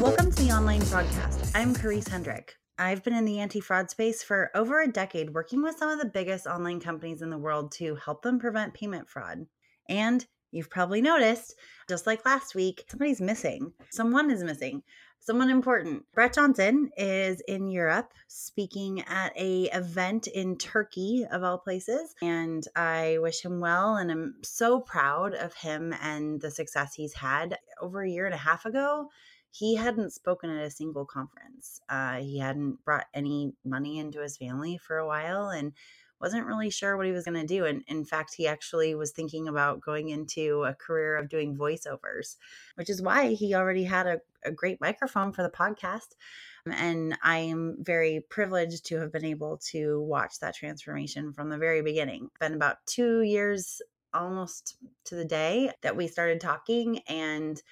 Welcome to the Online FraudCast. I'm Karisse Hendrick. I've been in the anti fraud space for over a decade, working with some of the biggest online companies in the world to help them prevent payment fraud. And you've probably noticed, just like last week, somebody's missing. Someone is missing. Someone important. Brett Johnson is in Europe speaking at a event in Turkey of all places and I wish him well and I'm so proud of him and the success he's had over a year and a half ago he hadn't spoken at a single conference. Uh, he hadn't brought any money into his family for a while and wasn't really sure what he was going to do. And in fact, he actually was thinking about going into a career of doing voiceovers, which is why he already had a, a great microphone for the podcast. And I am very privileged to have been able to watch that transformation from the very beginning. Been about two years almost to the day that we started talking and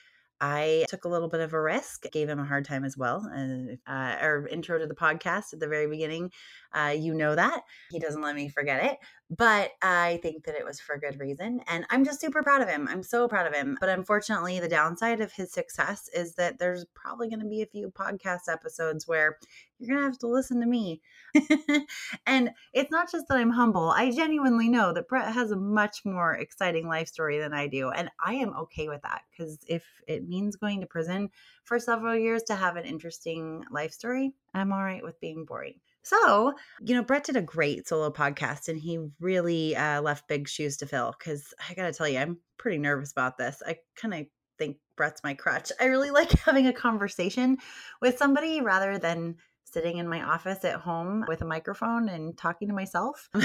I took a little bit of a risk, gave him a hard time as well. Uh, uh, our intro to the podcast at the very beginning, uh, you know that. He doesn't let me forget it, but I think that it was for good reason. And I'm just super proud of him. I'm so proud of him. But unfortunately, the downside of his success is that there's probably going to be a few podcast episodes where you're going to have to listen to me. and it's not just that I'm humble, I genuinely know that Brett has a much more exciting life story than I do. And I am okay with that because if it means going to prison for several years to have an interesting life story, I'm all right with being boring. So, you know, Brett did a great solo podcast and he really uh, left big shoes to fill because I got to tell you, I'm pretty nervous about this. I kind of think Brett's my crutch. I really like having a conversation with somebody rather than sitting in my office at home with a microphone and talking to myself.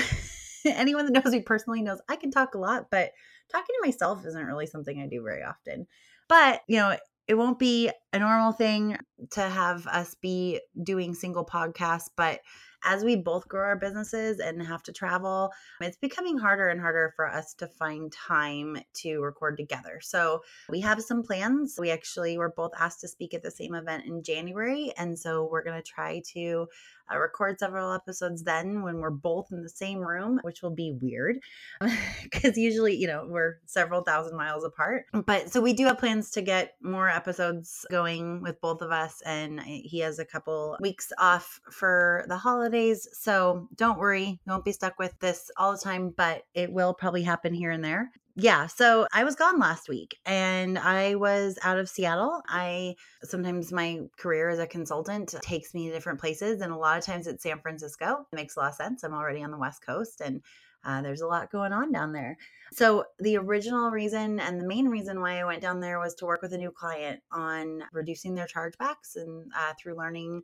Anyone that knows me personally knows I can talk a lot, but talking to myself isn't really something I do very often. But, you know, it won't be a normal thing to have us be doing single podcasts, but as we both grow our businesses and have to travel, it's becoming harder and harder for us to find time to record together. So we have some plans. We actually were both asked to speak at the same event in January. And so we're going to try to uh, record several episodes then when we're both in the same room, which will be weird because usually, you know, we're several thousand miles apart. But so we do have plans to get more episodes going with both of us. And he has a couple weeks off for the holidays. So don't worry, you won't be stuck with this all the time, but it will probably happen here and there yeah, so I was gone last week and I was out of Seattle. I sometimes my career as a consultant takes me to different places, and a lot of times it's San Francisco. It makes a lot of sense. I'm already on the West Coast and uh, there's a lot going on down there. So, the original reason and the main reason why I went down there was to work with a new client on reducing their chargebacks and uh, through learning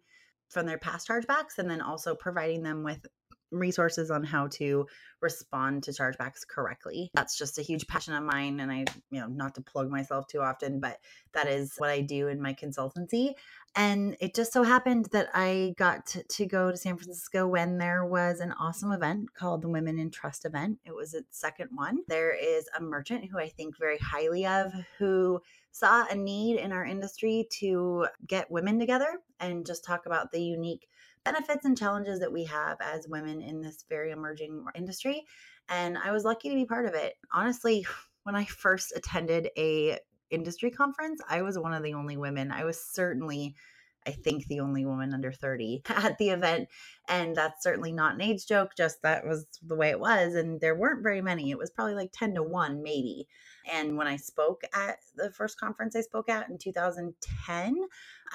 from their past chargebacks and then also providing them with resources on how to respond to chargebacks correctly. That's just a huge passion of mine. And I, you know, not to plug myself too often, but that is what I do in my consultancy. And it just so happened that I got to, to go to San Francisco when there was an awesome event called the Women in Trust event. It was its second one. There is a merchant who I think very highly of who saw a need in our industry to get women together and just talk about the unique benefits and challenges that we have as women in this very emerging industry. And I was lucky to be part of it. Honestly, when I first attended a industry conference, I was one of the only women. I was certainly I think the only woman under 30 at the event. And that's certainly not an age joke, just that was the way it was. And there weren't very many. It was probably like 10 to 1, maybe. And when I spoke at the first conference I spoke at in 2010,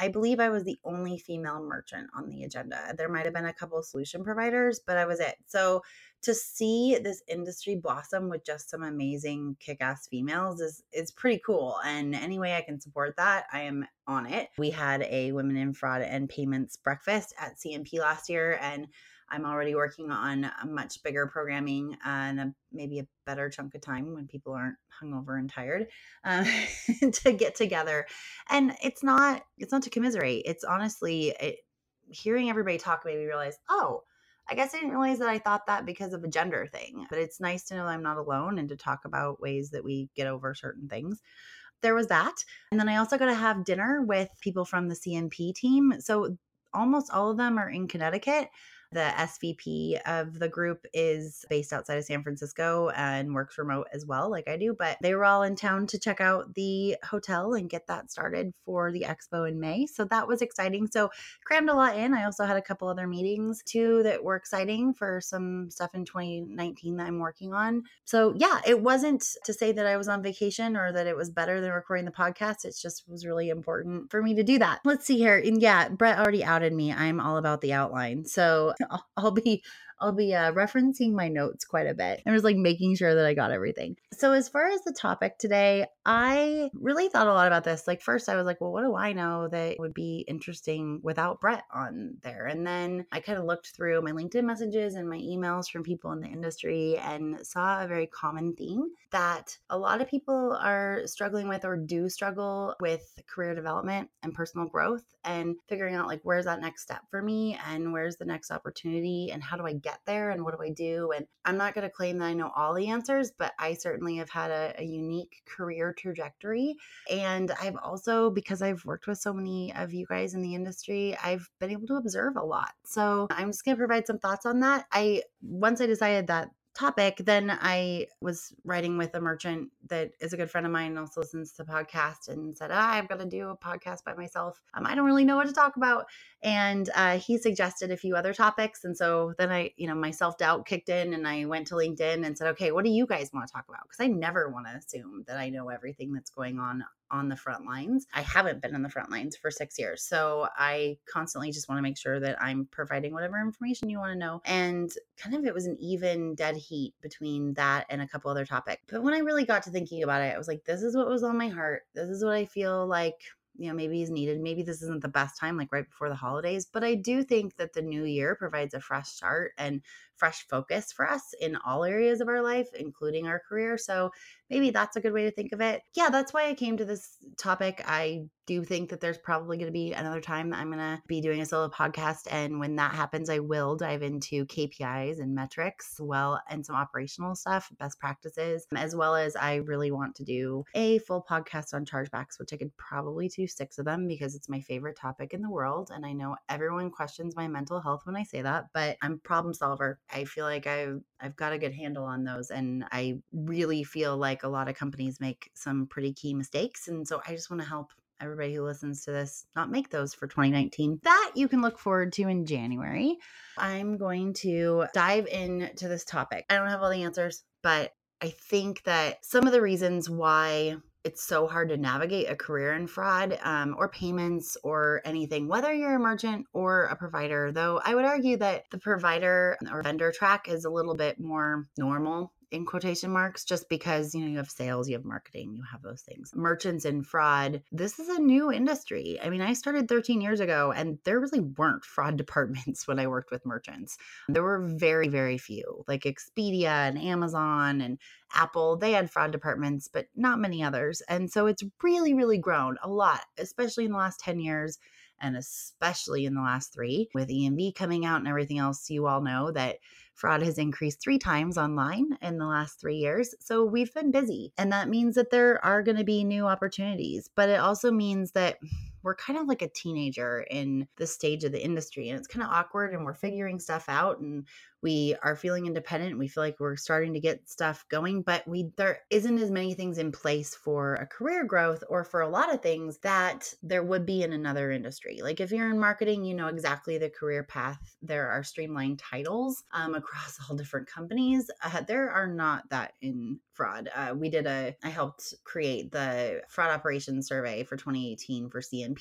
I believe I was the only female merchant on the agenda. There might have been a couple solution providers, but I was it. So to see this industry blossom with just some amazing kick-ass females is is pretty cool. And any way I can support that, I am on it. We had a women in fraud and payments breakfast at CNP last year and I'm already working on a much bigger programming and a, maybe a better chunk of time when people aren't hungover and tired uh, to get together. And it's not it's not to commiserate. It's honestly it, hearing everybody talk made me realize, oh, I guess I didn't realize that I thought that because of a gender thing. But it's nice to know I'm not alone and to talk about ways that we get over certain things. there was that. And then I also got to have dinner with people from the CNP team. So almost all of them are in Connecticut. The SVP of the group is based outside of San Francisco and works remote as well, like I do. But they were all in town to check out the hotel and get that started for the expo in May. So that was exciting. So crammed a lot in. I also had a couple other meetings too that were exciting for some stuff in 2019 that I'm working on. So yeah, it wasn't to say that I was on vacation or that it was better than recording the podcast. It just was really important for me to do that. Let's see here. And yeah, Brett already outed me. I'm all about the outline. So I'll, be I'll be uh, referencing my notes quite a bit and was like making sure that I got everything. So, as far as the topic today, I really thought a lot about this. Like, first, I was like, well, what do I know that would be interesting without Brett on there? And then I kind of looked through my LinkedIn messages and my emails from people in the industry and saw a very common theme that a lot of people are struggling with or do struggle with career development and personal growth and figuring out like where's that next step for me and where's the next opportunity and how do I get there and what do I do? And I'm not going to claim that I know all the answers, but I certainly have had a, a unique career trajectory. And I've also, because I've worked with so many of you guys in the industry, I've been able to observe a lot. So I'm just going to provide some thoughts on that. I, once I decided that topic, then I was writing with a merchant that is a good friend of mine and also listens to the podcast and said, ah, I've got to do a podcast by myself. Um, I don't really know what to talk about. And uh, he suggested a few other topics. And so then I, you know, my self doubt kicked in and I went to LinkedIn and said, okay, what do you guys want to talk about? Because I never want to assume that I know everything that's going on on the front lines. I haven't been on the front lines for six years. So I constantly just want to make sure that I'm providing whatever information you want to know. And kind of it was an even dead heat between that and a couple other topics. But when I really got to thinking about it, I was like, this is what was on my heart. This is what I feel like you know maybe is needed maybe this isn't the best time like right before the holidays but i do think that the new year provides a fresh start and fresh focus for us in all areas of our life, including our career. So maybe that's a good way to think of it. Yeah, that's why I came to this topic. I do think that there's probably going to be another time that I'm going to be doing a solo podcast. And when that happens, I will dive into KPIs and metrics, well, and some operational stuff, best practices, as well as I really want to do a full podcast on chargebacks, which I could probably do six of them because it's my favorite topic in the world. And I know everyone questions my mental health when I say that, but I'm problem solver. I feel like I've I've got a good handle on those and I really feel like a lot of companies make some pretty key mistakes and so I just want to help everybody who listens to this not make those for 2019. That you can look forward to in January. I'm going to dive into this topic. I don't have all the answers, but I think that some of the reasons why it's so hard to navigate a career in fraud um, or payments or anything, whether you're a merchant or a provider. Though I would argue that the provider or vendor track is a little bit more normal in quotation marks just because you know you have sales you have marketing you have those things. Merchants and fraud this is a new industry. I mean i started 13 years ago and there really weren't fraud departments when i worked with merchants. There were very very few like expedia and amazon and apple they had fraud departments but not many others. And so it's really really grown a lot especially in the last 10 years and especially in the last three with EMV coming out and everything else, you all know that fraud has increased three times online in the last three years. So we've been busy. And that means that there are going to be new opportunities, but it also means that we're kind of like a teenager in the stage of the industry and it's kind of awkward and we're figuring stuff out and we are feeling independent we feel like we're starting to get stuff going but we there isn't as many things in place for a career growth or for a lot of things that there would be in another industry. Like if you're in marketing you know exactly the career path. There are streamlined titles um, across all different companies. Uh, there are not that in fraud. Uh, we did a i helped create the fraud operations survey for 2018 for cn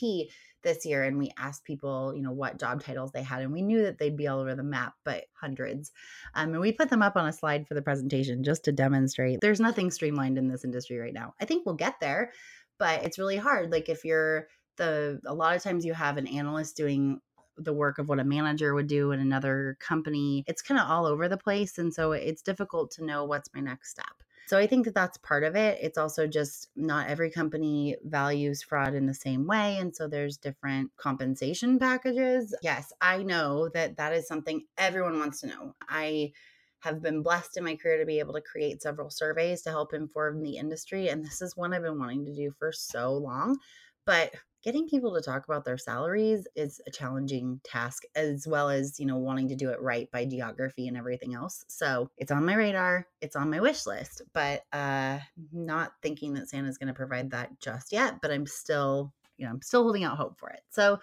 this year and we asked people, you know, what job titles they had. And we knew that they'd be all over the map, but hundreds. Um, and we put them up on a slide for the presentation just to demonstrate there's nothing streamlined in this industry right now. I think we'll get there, but it's really hard. Like if you're the, a lot of times you have an analyst doing the work of what a manager would do in another company. It's kind of all over the place. And so it's difficult to know what's my next step. So I think that that's part of it. It's also just not every company values fraud in the same way. And so there's different compensation packages. Yes, I know that that is something everyone wants to know. I have been blessed in my career to be able to create several surveys to help inform the industry. And this is one I've been wanting to do for so long. But getting people to talk about their salaries is a challenging task as well as you know wanting to do it right by geography and everything else. So it's on my radar it's on my wish list but uh not thinking that santa's going to provide that just yet but i'm still you know i'm still holding out hope for it. So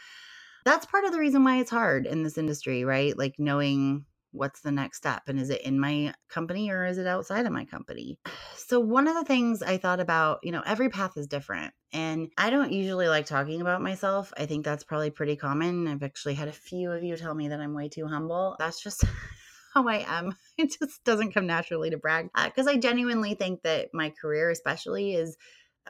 that's part of the reason why it's hard in this industry right? Like knowing what's the next step and is it in my company or is it outside of my company so one of the things i thought about you know every path is different and i don't usually like talking about myself i think that's probably pretty common i've actually had a few of you tell me that i'm way too humble that's just how I am. It just doesn't come naturally to brag because uh, I genuinely think that my career, especially, is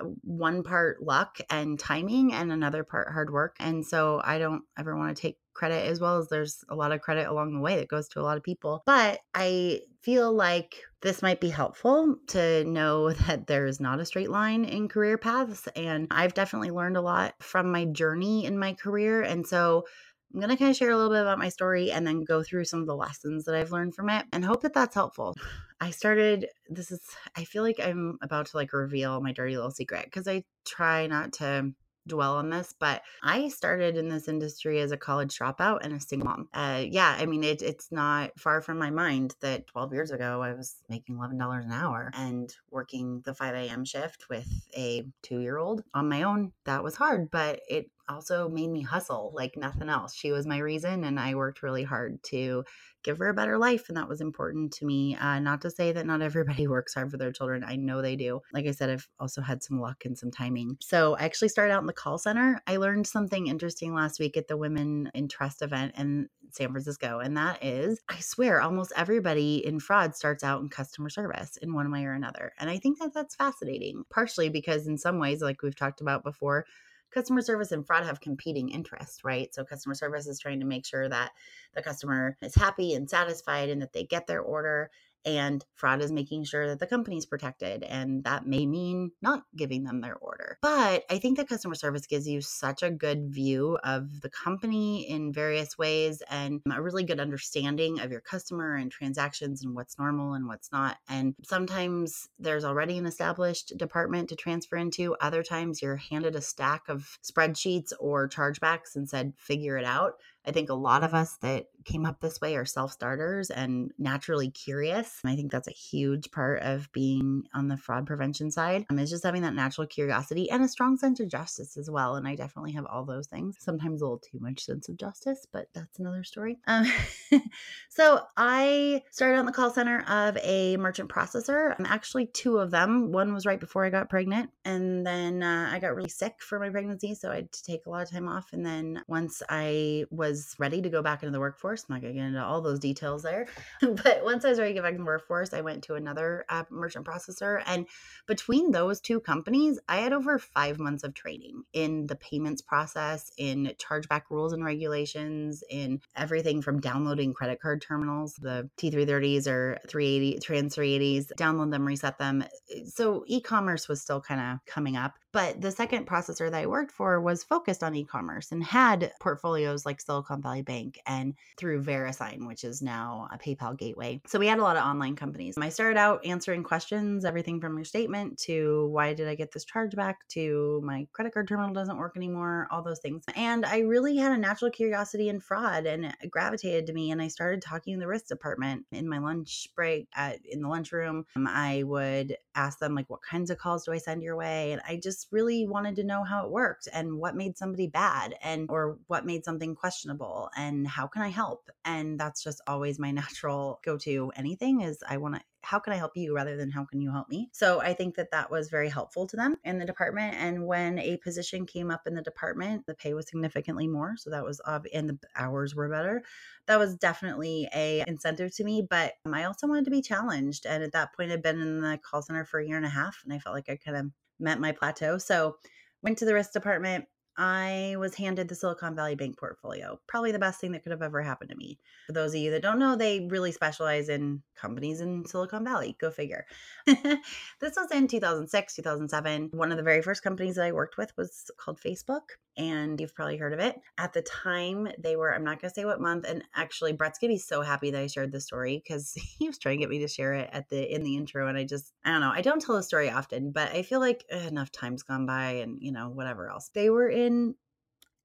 uh, one part luck and timing and another part hard work. And so I don't ever want to take credit as well as there's a lot of credit along the way that goes to a lot of people. But I feel like this might be helpful to know that there is not a straight line in career paths. And I've definitely learned a lot from my journey in my career. And so I'm going to kind of share a little bit about my story and then go through some of the lessons that I've learned from it and hope that that's helpful. I started, this is, I feel like I'm about to like reveal my dirty little secret because I try not to dwell on this, but I started in this industry as a college dropout and a single mom. Uh, yeah, I mean, it, it's not far from my mind that 12 years ago I was making $11 an hour and working the 5 a.m. shift with a two year old on my own. That was hard, but it also made me hustle like nothing else. She was my reason, and I worked really hard to give her a better life. And that was important to me. Uh, not to say that not everybody works hard for their children. I know they do. Like I said, I've also had some luck and some timing. So I actually started out in the call center. I learned something interesting last week at the Women in Trust event in San Francisco. And that is, I swear, almost everybody in fraud starts out in customer service in one way or another. And I think that that's fascinating, partially because in some ways, like we've talked about before, customer service and fraud have competing interests, right? So customer service is trying to make sure that the customer is happy and satisfied and that they get their order and fraud is making sure that the company is protected and that may mean not giving them their order. But i think that customer service gives you such a good view of the company in various ways and a really good understanding of your customer and transactions and what's normal and what's not. And sometimes there's already an established department to transfer into. Other times you're handed a stack of spreadsheets or chargebacks and said figure it out I think a lot of us that came up this way are self starters and naturally curious. And I think that's a huge part of being on the fraud prevention side um, is just having that natural curiosity and a strong sense of justice as well. And I definitely have all those things. Sometimes a little too much sense of justice, but that's another story. Um, so I started on the call center of a merchant processor. I'm actually two of them. One was right before I got pregnant, and then uh, I got really sick for my pregnancy, so I had to take a lot of time off. And then once I was was ready to go back into the workforce. I'm not going to get into all those details there. but once I was ready to get back into the workforce, I went to another uh, merchant processor. And between those two companies, I had over five months of training in the payments process, in chargeback rules and regulations, in everything from downloading credit card terminals, the T330s or 380, Tranz 380s, download them, reset them. So e commerce was still kind of coming up. But the second processor that I worked for was focused on e commerce and had portfolios like Silicon Valley Bank and through VeriSign, which is now a PayPal gateway. So we had a lot of online companies. I started out answering questions, everything from your statement to why did I get this chargeback to my credit card terminal doesn't work anymore, all those things. And I really had a natural curiosity in fraud and it gravitated to me. And I started talking to the risk department in my lunch break at, in the lunchroom. Um, I would ask them, like, what kinds of calls do I send your way? And I just really wanted to know how it worked and what made somebody bad and or what made something questionable and how can I help? And that's just always my natural go to anything is I want to how can I help you rather than how can you help me? So I think that that was very helpful to them in the department. And when a position came up in the department, the pay was significantly more. So that was, ob- and the hours were better. That was definitely a incentive to me. But um, I also wanted to be challenged. And at that point, I'd been in the call center for a year and a half, and I felt like I kind of met my plateau. So went to the risk department I was handed the Silicon Valley Bank portfolio. Probably the best thing that could have ever happened to me. For those of you that don't know, they really specialize in companies in Silicon Valley. Go figure. this was in 2006, 2007. One of the very first companies that I worked with was called Facebook, and you've probably heard of it. At the time, they were, I'm not going to say what month, and actually, Brett's going to be so happy that I shared this story because he was trying to get me to share it at the in the intro, and I just, I don't know, I don't tell the story often, but I feel like eh, enough time's gone by and, you know, whatever else. They were in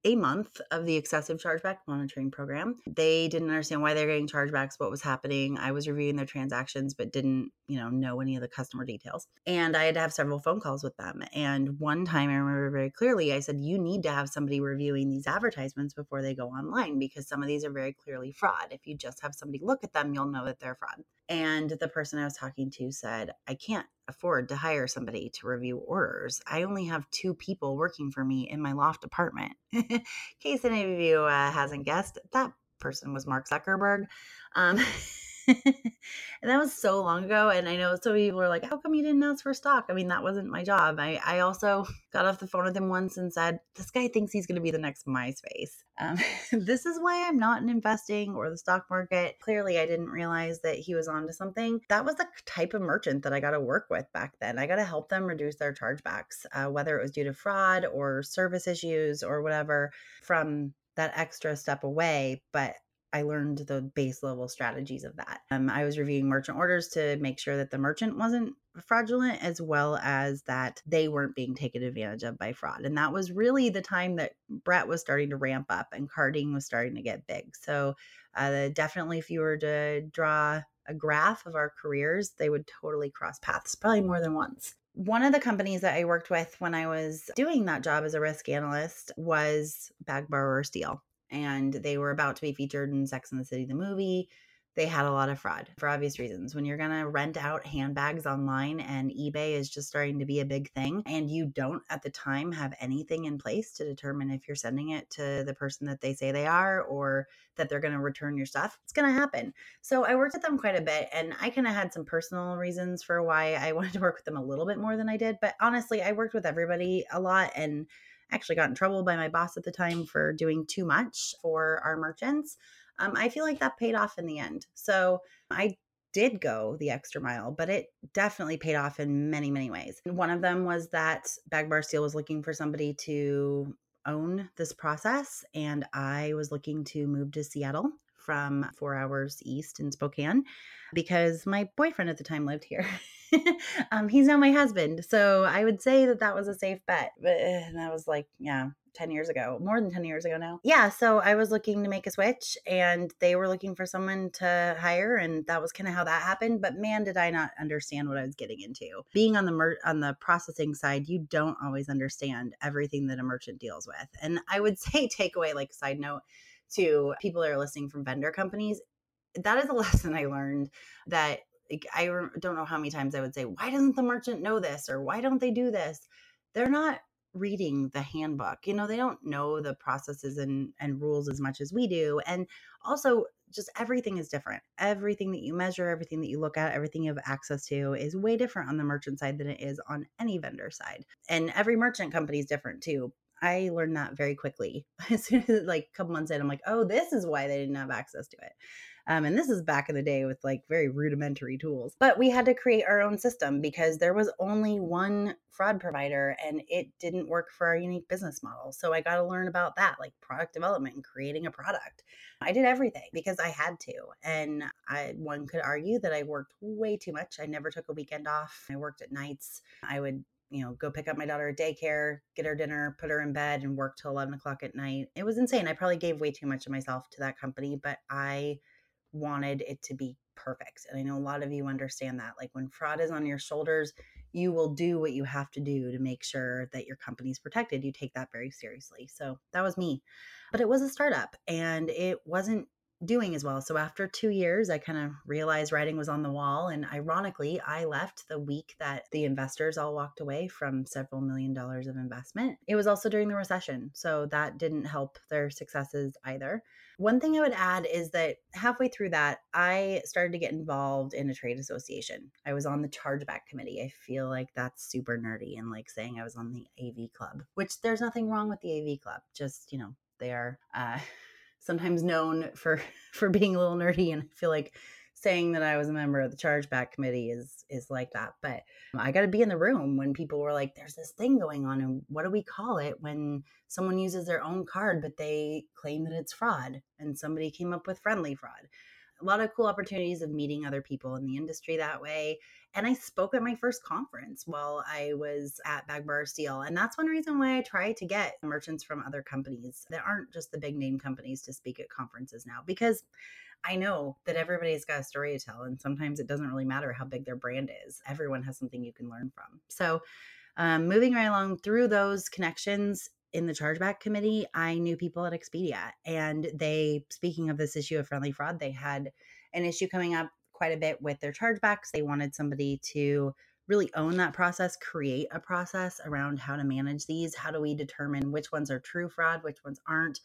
a month of the excessive chargeback monitoring program. They didn't understand why they're getting chargebacks, what was happening. I was reviewing their transactions, but didn't, you know, know any of the customer details. And I had to have several phone calls with them. And one time I remember very clearly, I said, You need to have somebody reviewing these advertisements before they go online because some of these are very clearly fraud. If you just have somebody look at them, you'll know that they're fraud. And the person I was talking to said, I can't afford to hire somebody to review orders. I only have two people working for me in my loft apartment. in case any of you uh, hasn't guessed, that person was Mark Zuckerberg. Um, and that was so long ago. And I know some people are like, how come you didn't ask for stock? I mean, that wasn't my job. I, I also got off the phone with him once and said, this guy thinks he's going to be the next MySpace. Um, this is why I'm not in investing or the stock market. Clearly, I didn't realize that he was onto something. That was the type of merchant that I got to work with back then. I got to help them reduce their chargebacks, uh, whether it was due to fraud or service issues or whatever from that extra step away. But I learned the base level strategies of that. Um, I was reviewing merchant orders to make sure that the merchant wasn't fraudulent as well as that they weren't being taken advantage of by fraud. And that was really the time that Brett was starting to ramp up and carding was starting to get big. So, uh, definitely, if you were to draw a graph of our careers, they would totally cross paths, probably more than once. One of the companies that I worked with when I was doing that job as a risk analyst was Bag Borrow or Steal and they were about to be featured in Sex and the City, the movie. They had a lot of fraud for obvious reasons. When you're going to rent out handbags online and eBay is just starting to be a big thing, and you don't at the time have anything in place to determine if you're sending it to the person that they say they are or that they're going to return your stuff, it's going to happen. So I worked with them quite a bit, and I kind of had some personal reasons for why I wanted to work with them a little bit more than I did. But honestly, I worked with everybody a lot and actually got in trouble by my boss at the time for doing too much for our merchants. Um, I feel like that paid off in the end. So I did go the extra mile, but it definitely paid off in many, many ways. One of them was that Bag Bar Steel was looking for somebody to own this process, and I was looking to move to Seattle from four hours east in Spokane because my boyfriend at the time lived here. um, he's now my husband. So I would say that that was a safe bet. But uh, that was like, yeah, 10 years ago, more than 10 years ago now. Yeah, so I was looking to make a switch and they were looking for someone to hire and that was kind of how that happened, but man did I not understand what I was getting into. Being on the mer- on the processing side, you don't always understand everything that a merchant deals with. And I would say takeaway like side note to people that are listening from vendor companies, that is a lesson I learned that like, I don't know how many times I would say, why doesn't the merchant know this? Or why don't they do this? They're not reading the handbook. You know, they don't know the processes and, and rules as much as we do. And also, just everything is different. Everything that you measure, everything that you look at, everything you have access to is way different on the merchant side than it is on any vendor side. And every merchant company is different too. I learned that very quickly. As soon as like a couple months in, I'm like, oh, this is why they didn't have access to it. Um, and this is back in the day with like very rudimentary tools. But we had to create our own system because there was only one fraud provider and it didn't work for our unique business model. So I got to learn about that, like product development and creating a product. I did everything because I had to. And I one could argue that I worked way too much. I never took a weekend off. I worked at nights. I would you know, go pick up my daughter at daycare, get her dinner, put her in bed, and work till 11 o'clock at night. It was insane. I probably gave way too much of myself to that company, but I wanted it to be perfect. And I know a lot of you understand that. Like when fraud is on your shoulders, you will do what you have to do to make sure that your company's protected. You take that very seriously. So that was me. But it was a startup and it wasn't doing as well. So after two years, I kind of realized writing was on the wall. And ironically, I left the week that the investors all walked away from several million dollars of investment. It was also during the recession. So that didn't help their successes either. One thing I would add is that halfway through that, I started to get involved in a trade association. I was on the chargeback committee. I feel like that's super nerdy and like saying I was on the AV club, which there's nothing wrong with the AV club. Just, you know, they are uh, sometimes known for for being a little nerdy and I feel like saying that I was a member of the chargeback committee is is like that. But I got to be in the room when people were like, "There's this thing going on, and what do we call it when someone uses their own card but they claim that it's fraud?" And somebody came up with friendly fraud. A lot of cool opportunities of meeting other people in the industry that way. And I spoke at my first conference while I was at Bagbar Steel. And that's one reason why I try to get merchants from other companies that aren't just the big name companies to speak at conferences now because I know that everybody's got a story to tell, and sometimes it doesn't really matter how big their brand is. Everyone has something you can learn from. So, um, moving right along through those connections in the chargeback committee, I knew people at Expedia, and they, speaking of this issue of friendly fraud, they had an issue coming up quite a bit with their chargebacks. They wanted somebody to really own that process, create a process around how to manage these. How do we determine which ones are true fraud, which ones aren't?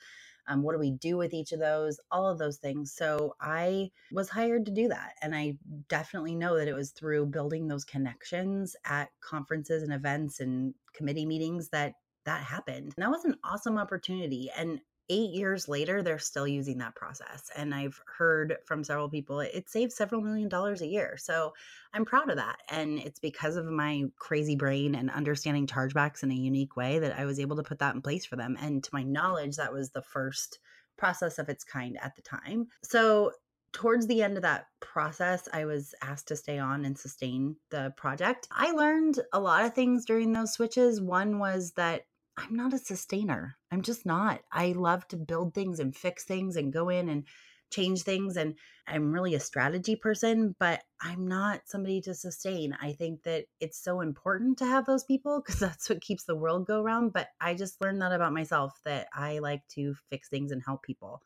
Um, what do we do with each of those? All of those things. So I was hired to do that. And I definitely know that it was through building those connections at conferences and events and committee meetings that that happened. And that was an awesome opportunity. And eight years later, they're still using that process. And I've heard from several people it saves several million dollars a year. So I'm proud of that. And it's because of my crazy brain and understanding chargebacks in a unique way that I was able to put that in place for them. And to my knowledge, that was the first process of its kind at the time. So towards the end of that process, I was asked to stay on and sustain the project. I learned a lot of things during those switches. One was that I'm not a sustainer. I'm just not. I love to build things and fix things and go in and change things. And I'm really a strategy person, but I'm not somebody to sustain. I think that it's so important to have those people because that's what keeps the world go round. But I just learned that about myself that I like to fix things and help people.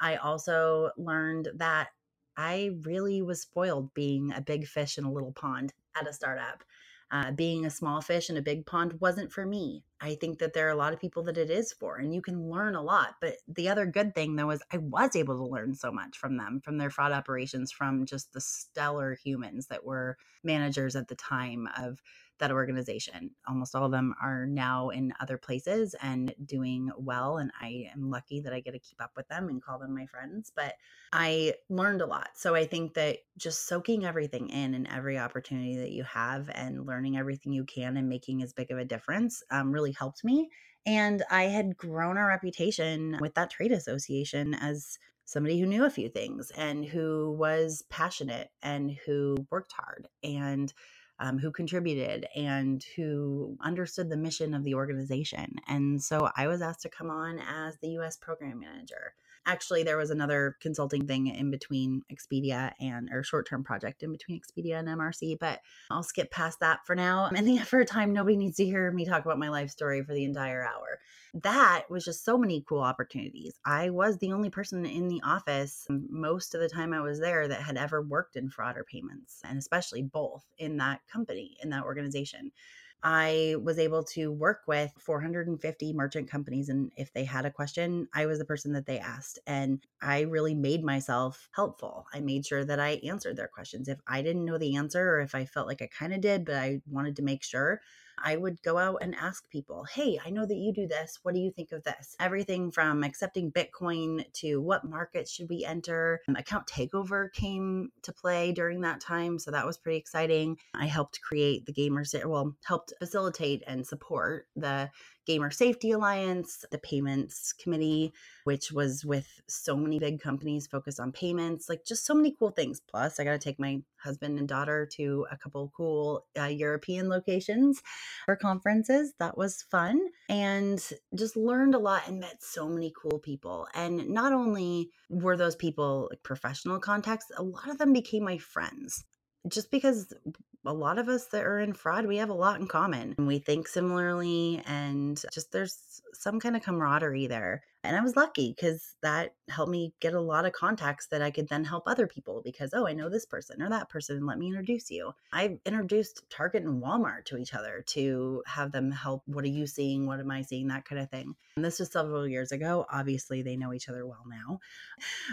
I also learned that I really was spoiled being a big fish in a little pond at a startup uh, being a small fish in a big pond wasn't for me. I think that there are a lot of people that it is for, and you can learn a lot. But the other good thing, though, is I was able to learn so much from them, from their fraud operations, from just the stellar humans that were managers at the time of that organization. Almost all of them are now in other places and doing well. And I am lucky that I get to keep up with them and call them my friends. But I learned a lot. So I think that just soaking everything in and every opportunity that you have and learning everything you can and making as big of a difference um, really helped me. And I had grown a reputation with that trade association as somebody who knew a few things and who was passionate and who worked hard and um, who contributed and who understood the mission of the organization. And so I was asked to come on as the US program manager. Actually, there was another consulting thing in between Expedia and or short-term project in between Expedia and MRC, but I'll skip past that for now. In the effort time, nobody needs to hear me talk about my life story for the entire hour. That was just so many cool opportunities. I was the only person in the office most of the time I was there that had ever worked in fraud or payments, and especially both in that company, in that organization. I was able to work with 450 merchant companies. And if they had a question, I was the person that they asked. And I really made myself helpful. I made sure that I answered their questions. If I didn't know the answer, or if I felt like I kind of did, but I wanted to make sure, I would go out and ask people, hey, I know that you do this. What do you think of this? Everything from accepting Bitcoin to what markets should we enter. Um, account takeover came to play during that time. So that was pretty exciting. I helped create the Gamers, well, helped facilitate and support the Gamer Safety Alliance, the Payments Committee, which was with so many big companies focused on payments, like just so many cool things. Plus, I got to take my husband and daughter to a couple cool uh, European locations for conferences. That was fun and just learned a lot and met so many cool people. And not only were those people like professional contacts, a lot of them became my friends just because a lot of us that are in fraud, we have a lot in common. And we think similarly, and just there's some kind of camaraderie there. And I was lucky because that helped me get a lot of contacts that I could then help other people because, oh, I know this person or that person. Let me introduce you. I introduced Target and Walmart to each other to have them help. What are you seeing? What am I seeing? That kind of thing. And this was several years ago. Obviously, they know each other well now.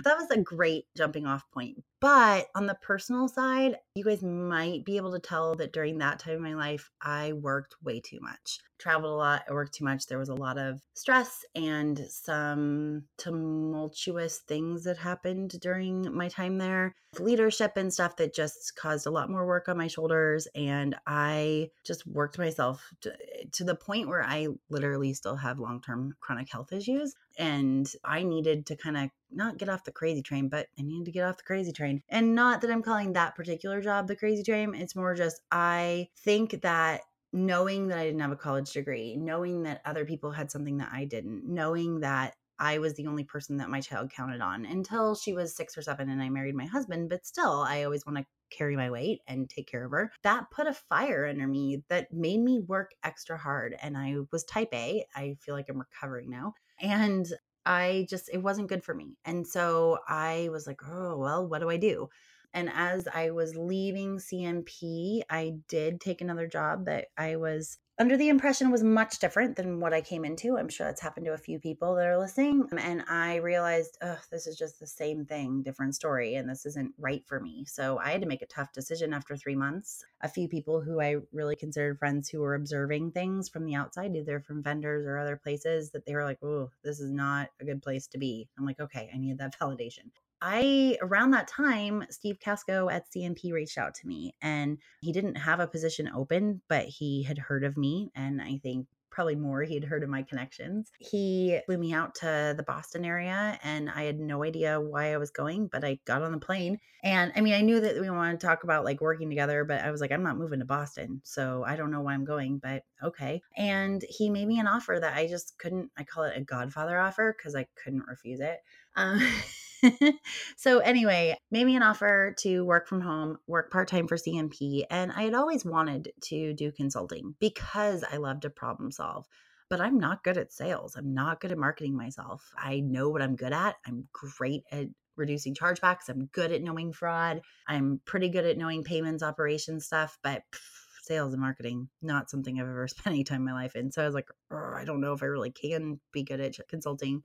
That was a great jumping off point. But on the personal side, you guys might be able to tell that during that time of my life, I worked way too much. Traveled a lot, I worked too much. There was a lot of stress and some tumultuous things that happened during my time there, leadership and stuff that just caused a lot more work on my shoulders. And I just worked myself to, eh, to the point where I literally still have long term chronic health issues. And I needed to kind of not get off the crazy train, but I needed to get off the crazy train. And not that I'm calling that particular job the crazy train. It's more just I think that knowing that I didn't have a college degree, knowing that other people had something that I didn't, knowing that I was the only person that my child counted on until she was six or seven and I married my husband. But still, I always want to carry my weight and take care of her. That put a fire under me that made me work extra hard. And I was type A. I feel like I'm recovering now. And I just, it wasn't good for me. And so I was like, oh, well, what do I do? And as I was leaving CNP, I did take another job that I was under the impression was much different than what I came into. I'm sure that's happened to a few people that are listening. And I realized, oh, this is just the same thing, different story, and this isn't right for me. So I had to make a tough decision after three months. A few people who I really considered friends who were observing things from the outside, either from vendors or other places, that they were like, oh, this is not a good place to be. I'm like, okay, I need that validation. I around that time, Steve Casco at CNP reached out to me and he didn't have a position open, but he had heard of me and I think probably more he had heard of my connections. He flew me out to the Boston area and I had no idea why I was going, but I got on the plane. And I mean, I knew that we wanted to talk about like working together, but I was like, I'm not moving to Boston. So I don't know why I'm going, but okay. And he made me an offer that I just couldn't, I call it a Godfather offer because I couldn't refuse it. Um, so anyway, made me an offer to work from home, work part time for CNP, and I had always wanted to do consulting because I love to problem solve. But I'm not good at sales. I'm not good at marketing myself. I know what I'm good at. I'm great at reducing chargebacks. I'm good at knowing fraud. I'm pretty good at knowing payments operations stuff, but pff, sales and marketing not something I've ever spent any time in my life in. So I was like, I don't know if I really can be good at consulting.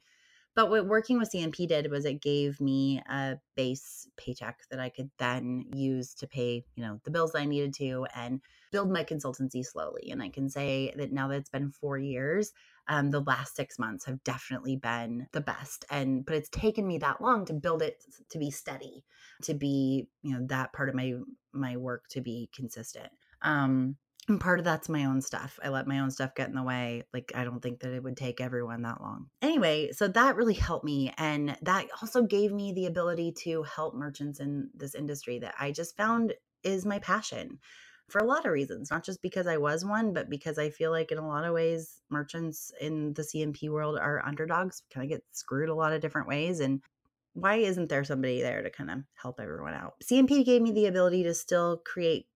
But what working with CNP did was it gave me a base paycheck that I could then use to pay, you know, the bills I needed to and build my consultancy slowly. And I can say that now that it's been four years, um, the last six months have definitely been the best. And but it's taken me that long to build it to be steady, to be, you know, that part of my my work to be consistent. Um, and part of that's my own stuff. I let my own stuff get in the way. Like, I don't think that it would take everyone that long. Anyway, so that really helped me. And that also gave me the ability to help merchants in this industry that I just found is my passion for a lot of reasons, not just because I was one, but because I feel like in a lot of ways, merchants in the CNP world are underdogs, kind of get screwed a lot of different ways. And why isn't there somebody there to kind of help everyone out? CNP gave me the ability to still create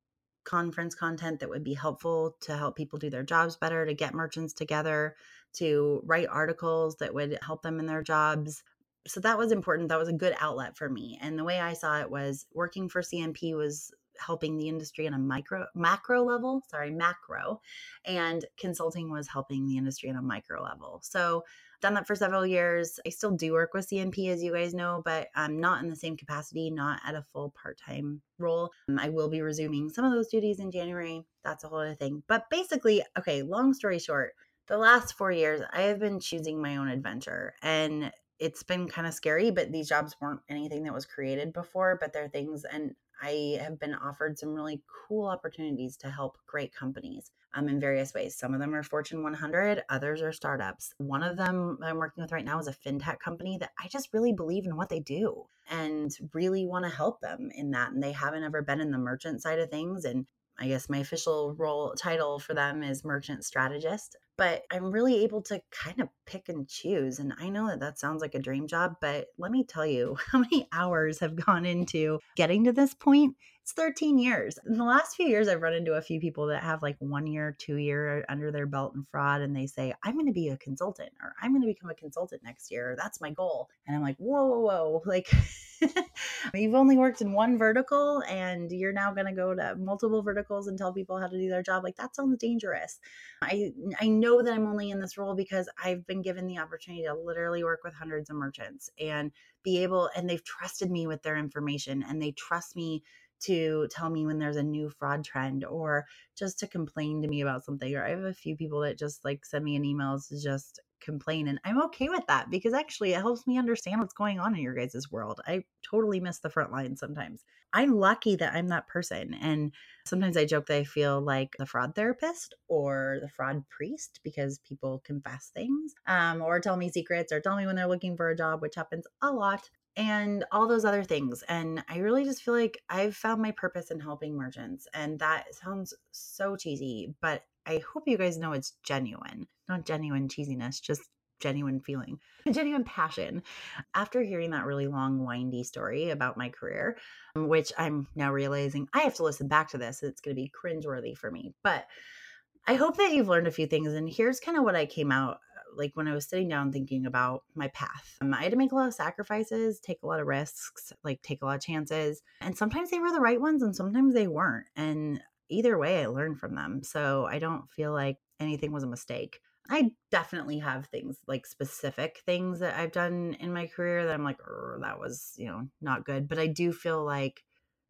conference content that would be helpful to help people do their jobs better, to get merchants together, to write articles that would help them in their jobs. So that was important. That was a good outlet for me. And the way I saw it was working for CNP was helping the industry on a micro macro level, sorry, macro, and consulting was helping the industry on a micro level. So done that for several years. I still do work with CNP, as you guys know, but I'm not in the same capacity, not at a full part time role. Um, I will be resuming some of those duties in January. That's a whole other thing. But basically, okay, long story short, the last four years, I have been choosing my own adventure. And it's been kind of scary, but these jobs weren't anything that was created before, but they're things, and I have been offered some really cool opportunities to help great companies um, in various ways. Some of them are Fortune 100, others are startups. One of them I'm working with right now is a fintech company that I just really believe in what they do and really want to help them in that. And they haven't ever been in the merchant side of things. And I guess my official role title for them is merchant strategist, but I'm really able to kind of pick and choose. And I know that that sounds like a dream job, but let me tell you how many hours have gone into getting to this point It's 13 years. In the last few years, I've run into a few people that have like one year, two year under their belt in fraud, and they say, I'm going to be a consultant or I'm going to become a consultant next year. That's my goal. And I'm like, whoa, whoa, whoa. Like, you've only worked in one vertical and you're now going to go to multiple verticals and tell people how to do their job. Like, that sounds dangerous. I, I know that I'm only in this role because I've been given the opportunity to literally work with hundreds of merchants and be able, and they've trusted me with their information and they trust me to tell me when there's a new fraud trend or just to complain to me about something. Or I have a few people that just like send me an email to just complain. And I'm okay with that because actually it helps me understand what's going on in your guys' world. I totally miss the front line sometimes. I'm lucky that I'm that person. And sometimes I joke that I feel like the fraud therapist or the fraud priest because people confess things um, or tell me secrets or tell me when they're looking for a job, which happens a lot and all those other things. And I really just feel like I've found my purpose in helping merchants. And that sounds so cheesy, but I hope you guys know it's genuine, not genuine cheesiness, just genuine feeling, genuine passion. After hearing that really long, windy story about my career, um, which I'm now realizing I have to listen back to this, it's going to be cringeworthy for me. But I hope that you've learned a few things. And here's kind of what I came out like when I was sitting down thinking about my path. Um, I had to make a lot of sacrifices, take a lot of risks, like take a lot of chances. And sometimes they were the right ones and sometimes they weren't. And either way, I learned from them. So I don't feel like anything was a mistake. I definitely have things like specific things that I've done in my career that I'm like, that was, you know, not good. But I do feel like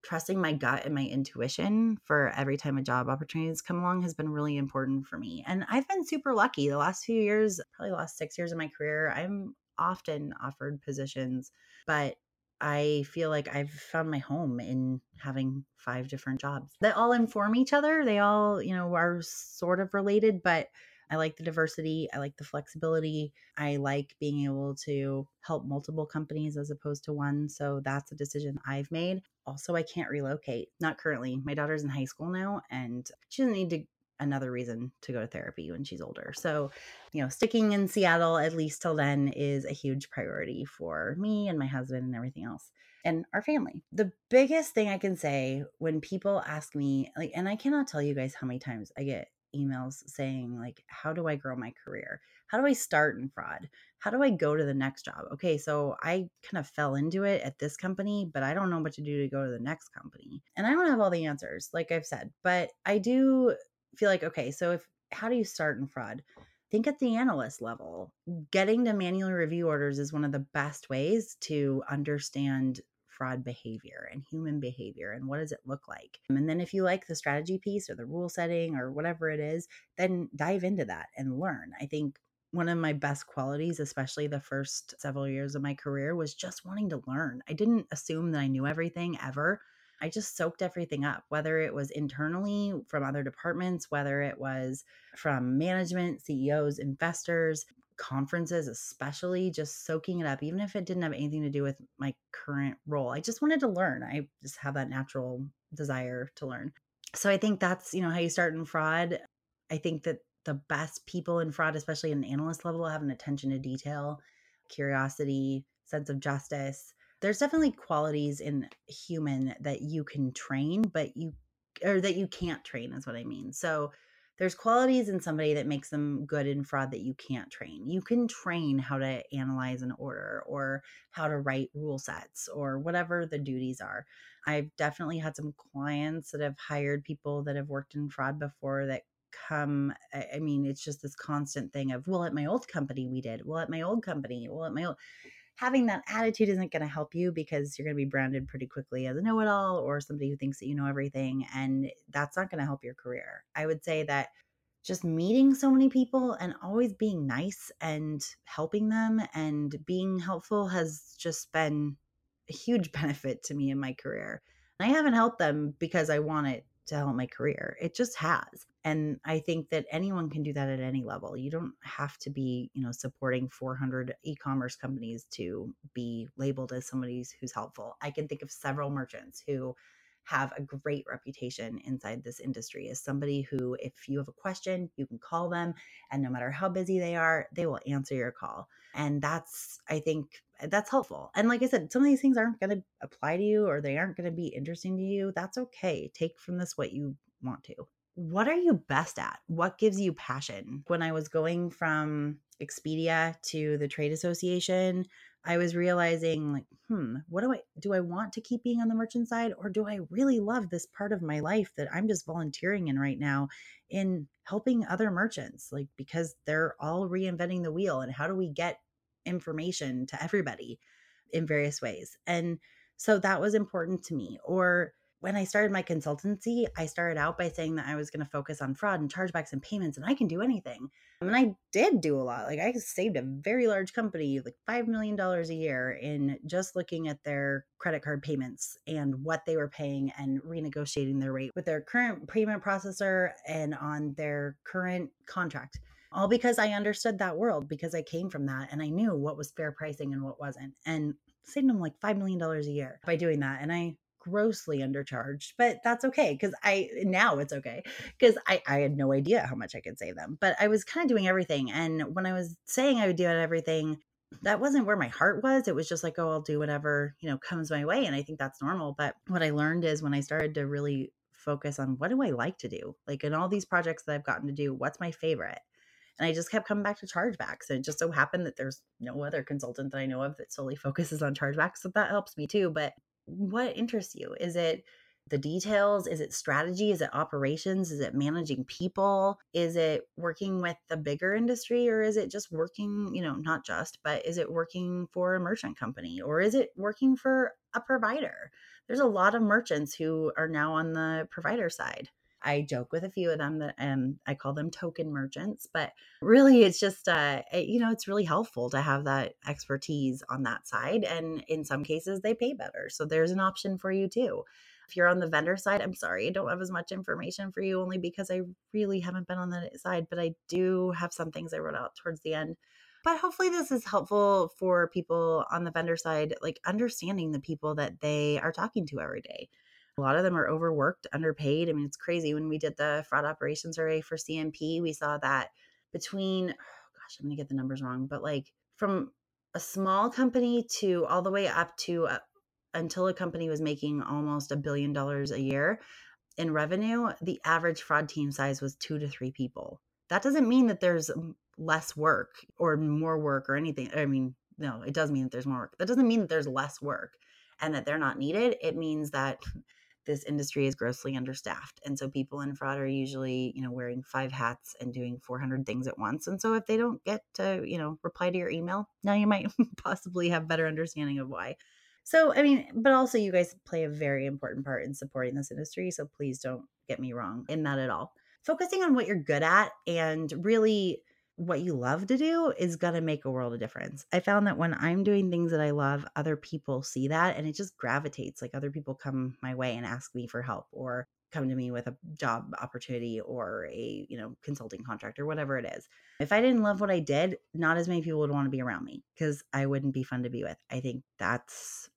trusting my gut and my intuition for every time a job opportunity has come along has been really important for me. And I've been super lucky the last few years, probably last six years of my career. I'm often offered positions, but I feel like I've found my home in having five different jobs that all inform each other. They all, you know, are sort of related, but I like the diversity. I like the flexibility. I like being able to help multiple companies as opposed to one. So that's a decision I've made. Also, I can't relocate, not currently. My daughter's in high school now and she doesn't need to another reason to go to therapy when she's older. So, you know, sticking in Seattle at least till then is a huge priority for me and my husband and everything else and our family. The biggest thing I can say when people ask me, like, and I cannot tell you guys how many times I get emails saying like how do i grow my career? How do i start in fraud? How do i go to the next job? Okay so i kind of fell into it at this company but i don't know what to do to go to the next company and i don't have all the answers like i've said but i do feel like okay so if how do you start in fraud? Think at the analyst level. Getting to manually review orders is one of the best ways to understand fraud behavior and human behavior and what does it look like. And then if you like the strategy piece or the rule setting or whatever it is, then dive into that and learn. I think one of my best qualities, especially the first several years of my career, was just wanting to learn. I didn't assume that I knew everything ever. I just soaked everything up, whether it was internally from other departments, whether it was from management, CEOs, investors, conferences, especially just soaking it up, even if it didn't have anything to do with my current role. I just wanted to learn. I just have that natural desire to learn. So I think that's, you know, how you start in fraud. I think that the best people in fraud, especially in an analyst level, have an attention to detail, curiosity, sense of justice. There's definitely qualities in human that you can train, but you or that you can't train is what I mean. So there's qualities in somebody that makes them good in fraud that you can't train. You can train how to analyze an order or how to write rule sets or whatever the duties are. I've definitely had some clients that have hired people that have worked in fraud before that come i mean it's just this constant thing of well at my old company we did well at my old company well at my old having that attitude isn't going to help you because you're going to be branded pretty quickly as a know it all or somebody who thinks that you know everything. And that's not going to help your career. I would say that just meeting so many people and always being nice and helping them and being helpful has just been a huge benefit to me in my career. And I haven't helped them because I want it to help my career. It just has. And I think that anyone can do that at any level. You don't have to be, you know, supporting 400 e-commerce companies to be labeled as somebody who's helpful. I can think of several merchants who have a great reputation inside this industry as somebody who, if you have a question, you can call them, and no matter how busy they are, they will answer your call. And that's, I think, that's helpful. And like I said, some of these things aren't going to apply to you or they aren't going to be interesting to you. That's okay. Take from this what you want to. What are you best at? What gives you passion? When I was going from Expedia to the trade association, I was realizing like, hmm, what do I do I want to keep being on the merchant side or do I really love this part of my life that I'm just volunteering in right now in helping other merchants like because they're all reinventing the wheel and how do we get information to everybody in various ways. And so that was important to me or when I started my consultancy, I started out by saying that I was going to focus on fraud and chargebacks and payments, and I can do anything. And I did do a lot. Like I saved a very large company, like $5 million a year, in just looking at their credit card payments and what they were paying and renegotiating their rate with their current payment processor and on their current contract all because I understood that world because I came from that and I knew what was fair pricing and what wasn't. And saved them like $5 million a year by doing that. And I grossly undercharged, but that's okay because I now it's okay because I, I had no idea how much I could save them. But I was kind of doing everything. And when I was saying I would do everything, that wasn't where my heart was. It was just like, oh, I'll do whatever, you know, comes my way. And I think that's normal. But what I learned is when I started to really focus on what do I like to do? Like in all these projects that I've gotten to do, what's my favorite? And I just kept coming back to chargebacks. And it just so happened that there's no other consultant that I know of that solely focuses on chargebacks. So that helps me too. But what interests you? Is it the details? Is it strategy? Is it operations? Is it managing people? Is it working with the bigger industry or is it just working, you know, not just, but is it working for a merchant company or is it working for a provider? There's a lot of merchants who are now on the provider side. I joke with a few of them that um, I call them token merchants, but really it's just, uh, it, you know, it's really helpful to have that expertise on that side. And in some cases, they pay better. So there's an option for you too. If you're on the vendor side, I'm sorry, I don't have as much information for you only because I really haven't been on that side, but I do have some things I wrote out towards the end but hopefully this is helpful for people on the vendor side like understanding the people that they are talking to every day a lot of them are overworked, underpaid. I mean, it's crazy. When we did the fraud operations survey for CNP, we saw that between, oh gosh, I'm going to get the numbers wrong, but like from a small company to all the way up to uh, until a company was making almost a billion dollars a year in revenue, the average fraud team size was two to three people. That doesn't mean that there's less work or more work or anything. I mean, no, it does mean that there's more work. That doesn't mean that there's less work and that they're not needed. It means that this industry is grossly understaffed and so people in fraud are usually you know wearing five hats and doing 400 things at once and so if they don't get to you know reply to your email now you might possibly have better understanding of why. So i mean but also you guys play a very important part in supporting this industry so please don't get me wrong in that at all. Focusing on what you're good at and really what you love to do is going to make a world of difference. I found that when I'm doing things that I love, other people see that and it just gravitates. Like other people come my way and ask me for help or come to me with a job opportunity or a, you know, consulting contract or whatever it is. If I didn't love what I did, not as many people would want to be around me because I wouldn't be fun to be with. I think that's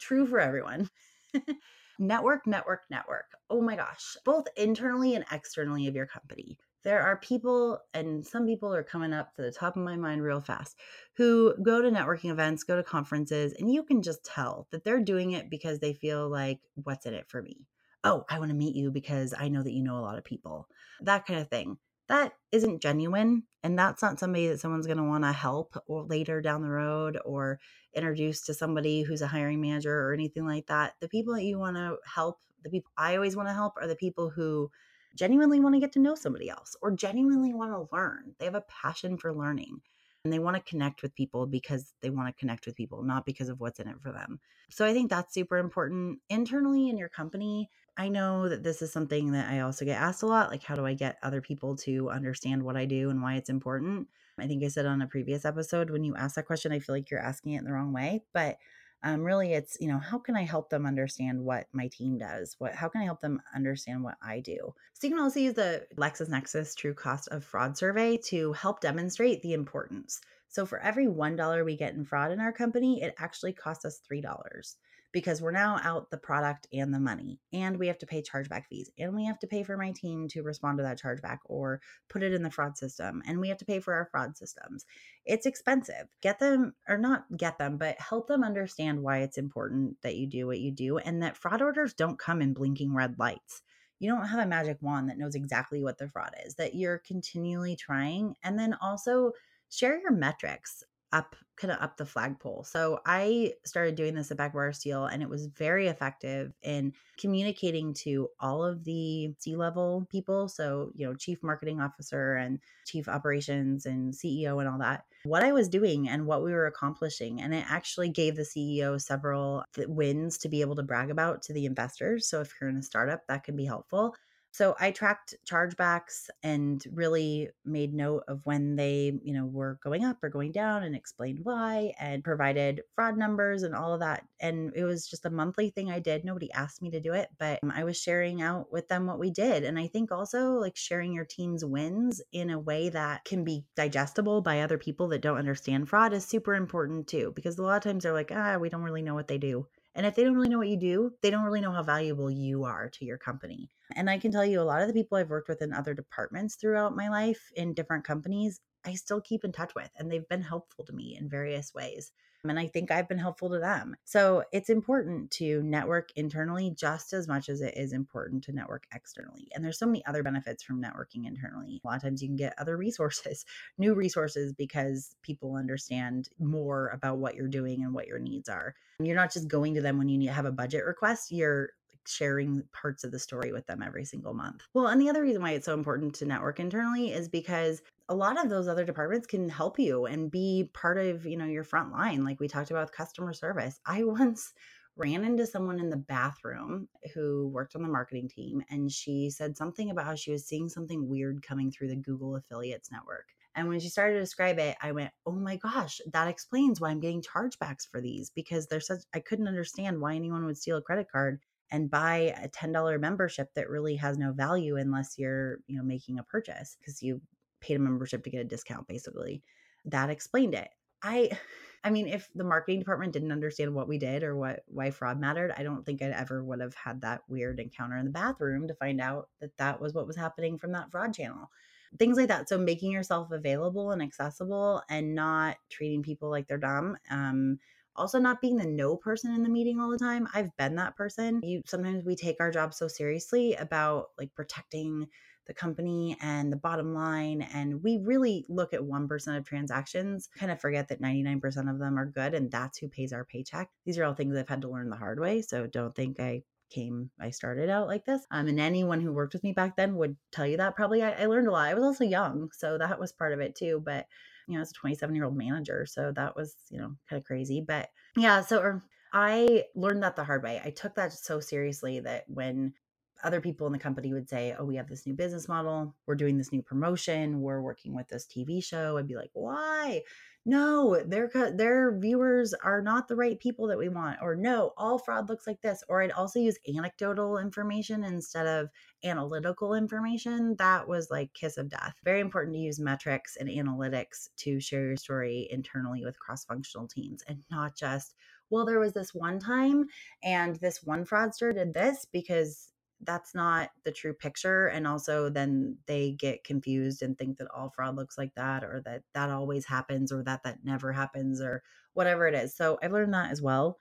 true for everyone. network, network, network. Oh my gosh, both internally and externally of your company there are people, and some people are coming up to the top of my mind real fast, who go to networking events, go to conferences, and you can just tell that they're doing it because they feel like, what's in it for me? Oh, I want to meet you because I know that you know a lot of people. That kind of thing. That isn't genuine. And that's not somebody that someone's going to want to help or later down the road or introduce to somebody who's a hiring manager or anything like that. The people that you want to help, the people I always want to help are the people who genuinely want to get to know somebody else or genuinely want to learn. They have a passion for learning and they want to connect with people because they want to connect with people, not because of what's in it for them. So I think that's super important internally in your company. I know that this is something that I also get asked a lot like, how do I get other people to understand what I do and why it's important? I think I said on a previous episode, when you ask that question, I feel like you're asking it in the wrong way. But um, really it's you know how can i help them understand what my team does? What how can i help them understand what i do? So you can also use the lexisnexis true cost of fraud survey to help demonstrate the importance. So for every one dollar we get in fraud in our company it actually costs us three dollars because we're now out the product and the money, and we have to pay chargeback fees, and we have to pay for my team to respond to that chargeback or put it in the fraud system, and we have to pay for our fraud systems. It's expensive. Get them, or not get them, but help them understand why it's important that you do what you do and that fraud orders don't come in blinking red lights you don't have a magic wand that knows exactly what the fraud is, that you're continually trying. And then also share your metrics up kind of up the flagpole. So I started doing this at Bag Borrow or Steal and it was very effective in communicating to all of the C-level people. So, you know, chief marketing officer and chief operations and CEO and all that, what I was doing and what we were accomplishing. And it actually gave the CEO several wins to be able to brag about to the investors. So if you're in a startup, that can be helpful. So I tracked chargebacks and really made note of when they, you know, were going up or going down and explained why and provided fraud numbers and all of that. And it was just a monthly thing I did. Nobody asked me to do it, but I was sharing out with them what we did. And I think also like sharing your team's wins in a way that can be digestible by other people that don't understand fraud is super important too, because a lot of times they're like, ah, we don't really know what they do. And if they don't really know what you do, they don't really know how valuable you are to your company. And I can tell you a lot of the people I've worked with in other departments throughout my life in different companies, I still keep in touch with, and they've been helpful to me in various ways. And I think I've been helpful to them. So it's important to network internally just as much as it is important to network externally. And there's so many other benefits from networking internally. A lot of times you can get other resources, new resources, because people understand more about what you're doing and what your needs are. You're not just going to them when you need to have a budget request, you're sharing parts of the story with them every single month. Well, and the other reason why it's so important to network internally is because a lot of those other departments can help you and be part of, you know, your front line like we talked about with customer service. I once ran into someone in the bathroom who worked on the marketing team and she said something about how she was seeing something weird coming through the Google Affiliates network. And when she started to describe it, I went, "Oh my gosh, that explains why I'm getting chargebacks for these because there's such I couldn't understand why anyone would steal a credit card and buy a $10 membership that really has no value unless you're, you know, making a purchase because you paid a membership to get a discount basically. That explained it. I I mean, if the marketing department didn't understand what we did or what why fraud mattered, I don't think I'd ever would have had that weird encounter in the bathroom to find out that that was what was happening from that fraud channel. Things like that. So making yourself available and accessible and not treating people like they're dumb. Um, also not being the no person in the meeting all the time i've been that person. You sometimes we take our job so seriously about like protecting the company and the bottom line and we really look at 1% of transactions kind of forget that 99% of them are good and that's who pays our paycheck. These are all things i've had to learn the hard way so don't think i came i started out like this. Um, and anyone who worked with me back then would tell you that probably I, I learned a lot. I was also young so that was part of it too but you know, as a 27 year old manager. So that was, you know, kind of crazy. But yeah, so er, I learned that the hard way. I took that so seriously that when other people in the company would say, Oh, we have this new business model. We're doing this new promotion. We're working with this TV show. I'd be like, Why? No, their their viewers are not the right people that we want, or no, all fraud looks like this. Or I'd also use anecdotal information instead of analytical information. That was like kiss of death. Very important to use metrics and analytics to share your story internally with cross functional teams, and not just well, there was this one time and this one fraudster did this because that's not the true picture and also then they get confused and think that all fraud looks like that or that that always happens or that that never happens or whatever it is. So i've learned that as well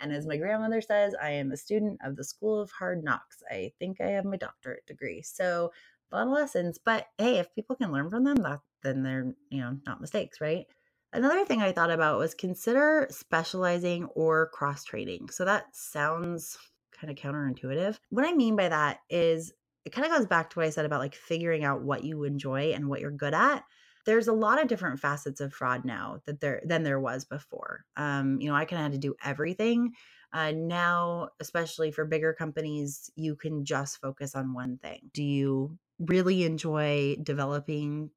and as my grandmother says i am a student of the school of hard knocks. I think i have my doctorate degree. So a lot of lessons but hey if people can learn from them that then they're you know not mistakes right? Another thing i thought about was consider specializing or cross training so that sounds kind of counterintuitive. What I mean by that is it kind of goes back to what I said about like figuring out what you enjoy and what you're good at. There's a lot of different facets of fraud now that there than there was before. Um, you know, I kind of had to do everything. Uh, now, especially for bigger companies, you can just focus on one thing. Do you really enjoy developing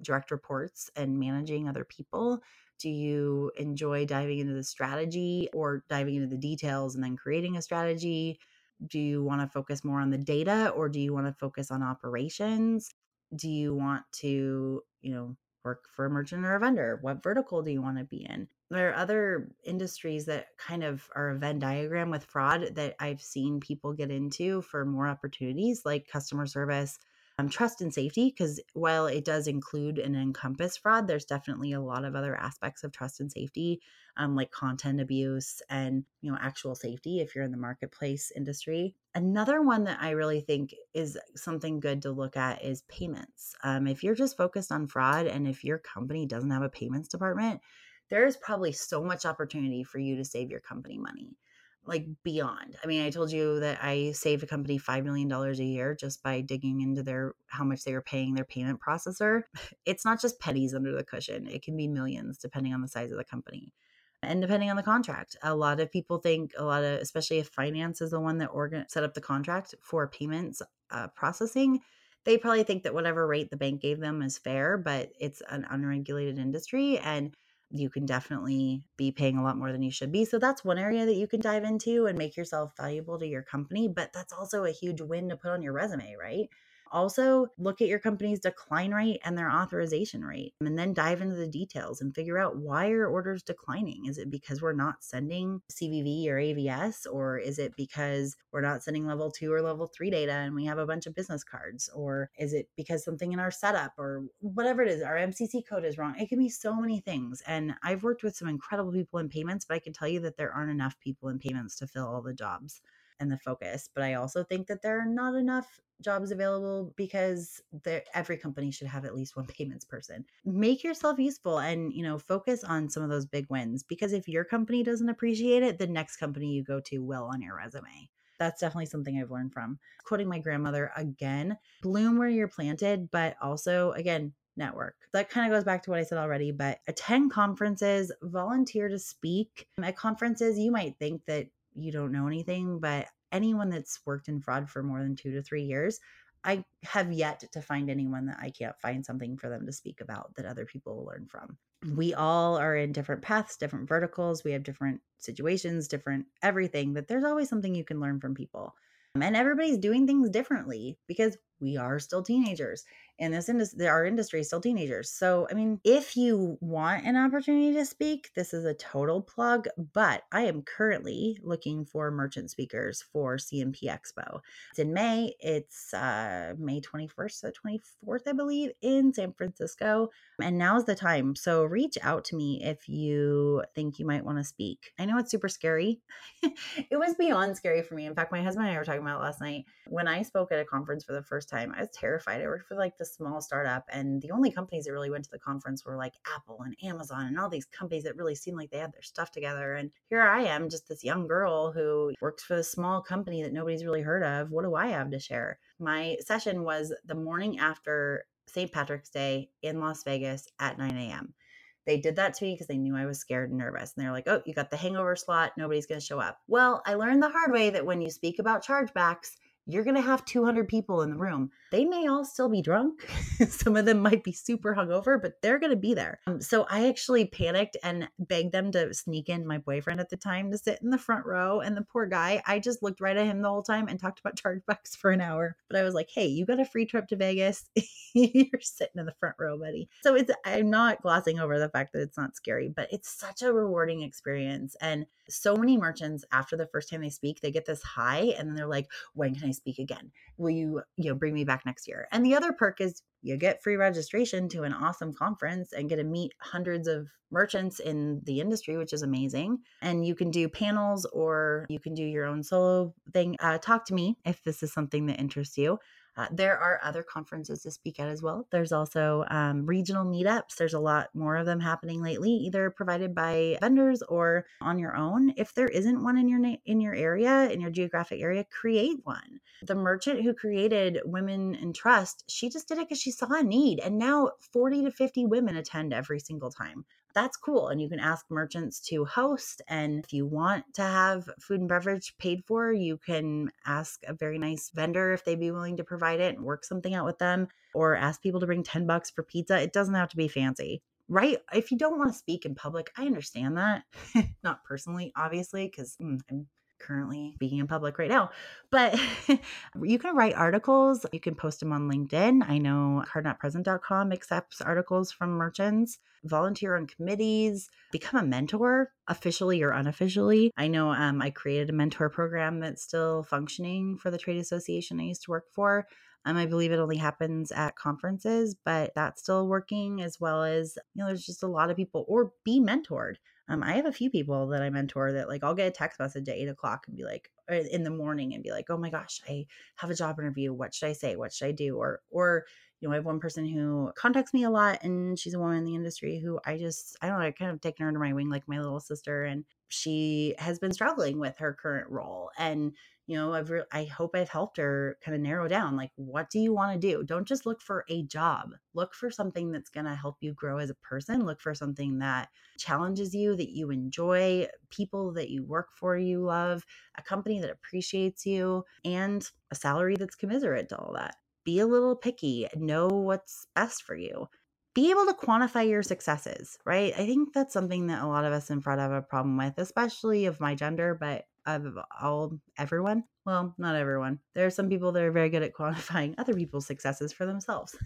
direct reports and managing other people? Do you enjoy diving into the strategy or diving into the details and then creating a strategy? Do you want to focus more on the data or do you want to focus on operations? Do you want to, you know, work for a merchant or a vendor? What vertical do you want to be in? There are other industries that kind of are a Venn diagram with fraud that I've seen people get into for more opportunities, like customer service, um, trust and safety because while it does include and encompass fraud there's definitely a lot of other aspects of trust and safety um, like content abuse and you know actual safety if you're in the marketplace industry. Another one that i really think is something good to look at is payments. Um, if you're just focused on fraud and if your company doesn't have a payments department there is probably so much opportunity for you to save your company money like beyond. I mean, I told you that I saved a company $5 million a year just by digging into their how much they were paying their payment processor. It's not just pennies under the cushion. It can be millions depending on the size of the company and depending on the contract. A lot of people think a lot of especially if finance is the one that organ set up the contract for payments uh, processing, they probably think that whatever rate the bank gave them is fair, but it's an unregulated industry and you can definitely be paying a lot more than you should be. So that's one area that you can dive into and make yourself valuable to your company. But that's also a huge win to put on your resume, right? Also, look at your company's decline rate and their authorization rate, and then dive into the details and figure out why are orders declining? Is it because we're not sending CVV or AVS, or is it because we're not sending level two or level three data and we have a bunch of business cards, or is it because something in our setup or whatever it is, our MCC code is wrong? It can be so many things. And I've worked with some incredible people in payments, but I can tell you that there aren't enough people in payments to fill all the jobs and the focus. But I also think that there are not enough jobs available because every company should have at least one payments person. Make yourself useful and, you know, focus on some of those big wins because if your company doesn't appreciate it, the next company you go to will on your resume. That's definitely something I've learned from. Quoting my grandmother again, bloom where you're planted, but also again, network. That kind of goes back to what I said already, but attend conferences, volunteer to speak. At conferences, you might think that you don't know anything, but anyone that's worked in fraud for more than two to three years, I have yet to find anyone that I can't find something for them to speak about that other people will learn from. We all are in different paths, different verticals. We have different situations, different everything, that there's always something you can learn from people. And everybody's doing things differently because we are still teenagers in this industry our industry is still teenagers so i mean if you want an opportunity to speak this is a total plug but i am currently looking for merchant speakers for CNP expo. It's in may it's uh, may 21st to 24th i believe in san francisco and now's the time so reach out to me if you think you might want to speak. I know it's super scary. It was beyond scary for me in fact my husband and i were talking about last night. When i spoke at a conference for the first time i was terrified i worked for like the small startup. And the only companies that really went to the conference were like Apple and Amazon and all these companies that really seemed like they had their stuff together. And here I am, just this young girl who works for this small company that nobody's really heard of. What do I have to share? My session was the morning after St. Patrick's Day in Las Vegas at 9 a.m. They did that to me because they knew I was scared and nervous. And they're like, oh, you got the hangover slot. Nobody's going to show up. Well, I learned the hard way that when you speak about chargebacks, you're going to have 200 people in the room. They may all still be drunk. Some of them might be super hungover, but they're going to be there. Um, so I actually panicked and begged them to sneak in my boyfriend at the time to sit in the front row. And the poor guy, I just looked right at him the whole time and talked about chargebacks for an hour. But I was like, hey, you got a free trip to Vegas. you're sitting in the front row, buddy. So it's, I'm not glossing over the fact that it's not scary, but it's such a rewarding experience. And so many merchants after the first time they speak they get this high and then they're like when can i speak again. Will you you know bring me back next year? And the other perk is you get free registration to an awesome conference and get to meet hundreds of merchants in the industry which is amazing. And you can do panels or you can do your own solo thing. Uh, talk to me if this is something that interests you uh, there are other conferences to speak at as well. There's also um, regional meetups. There's a lot more of them happening lately, either provided by vendors or on your own. If there isn't one in your na- in your area, in your geographic area, create one. The merchant who created Women in Trust, she just did it because she saw a need, and now 40 to 50 women attend every single time that's cool. And you can ask merchants to host. And if you want to have food and beverage paid for, you can ask a very nice vendor if they'd be willing to provide it and work something out with them, or ask people to bring 10 bucks for pizza. It doesn't have to be fancy. Right. If you don't want to speak in public, I understand that. Not personally, obviously, because mm, I'm currently speaking in public right now. But you can write articles, you can post them on LinkedIn. I know cardnotpresent.com accepts articles from merchants, volunteer on committees, become a mentor, officially or unofficially. I know um, I created a mentor program that's still functioning for the trade association I used to work for. Um, I believe it only happens at conferences, but that's still working as well as, you know, there's just a lot of people or be mentored. Um, I have a few people that I mentor that like I'll get a text message at eight o'clock and be like, in the morning and be like, oh my gosh, I have a job interview. What should I say? What should I do? Or, or, you know, I have one person who contacts me a lot and she's a woman in the industry who I just, I don't know, I kind of taken her under my wing like my little sister. And she has been struggling with her current role. And you know i've re- i hope i've helped her kind of narrow down like what do you want to do? Don't just look for a job. Look for something that's going to help you grow as a person. Look for something that challenges you that you enjoy people that you work for you love a company that appreciates you and a salary that's commiserate to all that. Be a little picky. Know what's best for you be able to quantify your successes, right? I think that's something that a lot of us in front have a problem with, especially of my gender, but of all everyone. Well, not everyone. There are some people that are very good at quantifying other people's successes for themselves.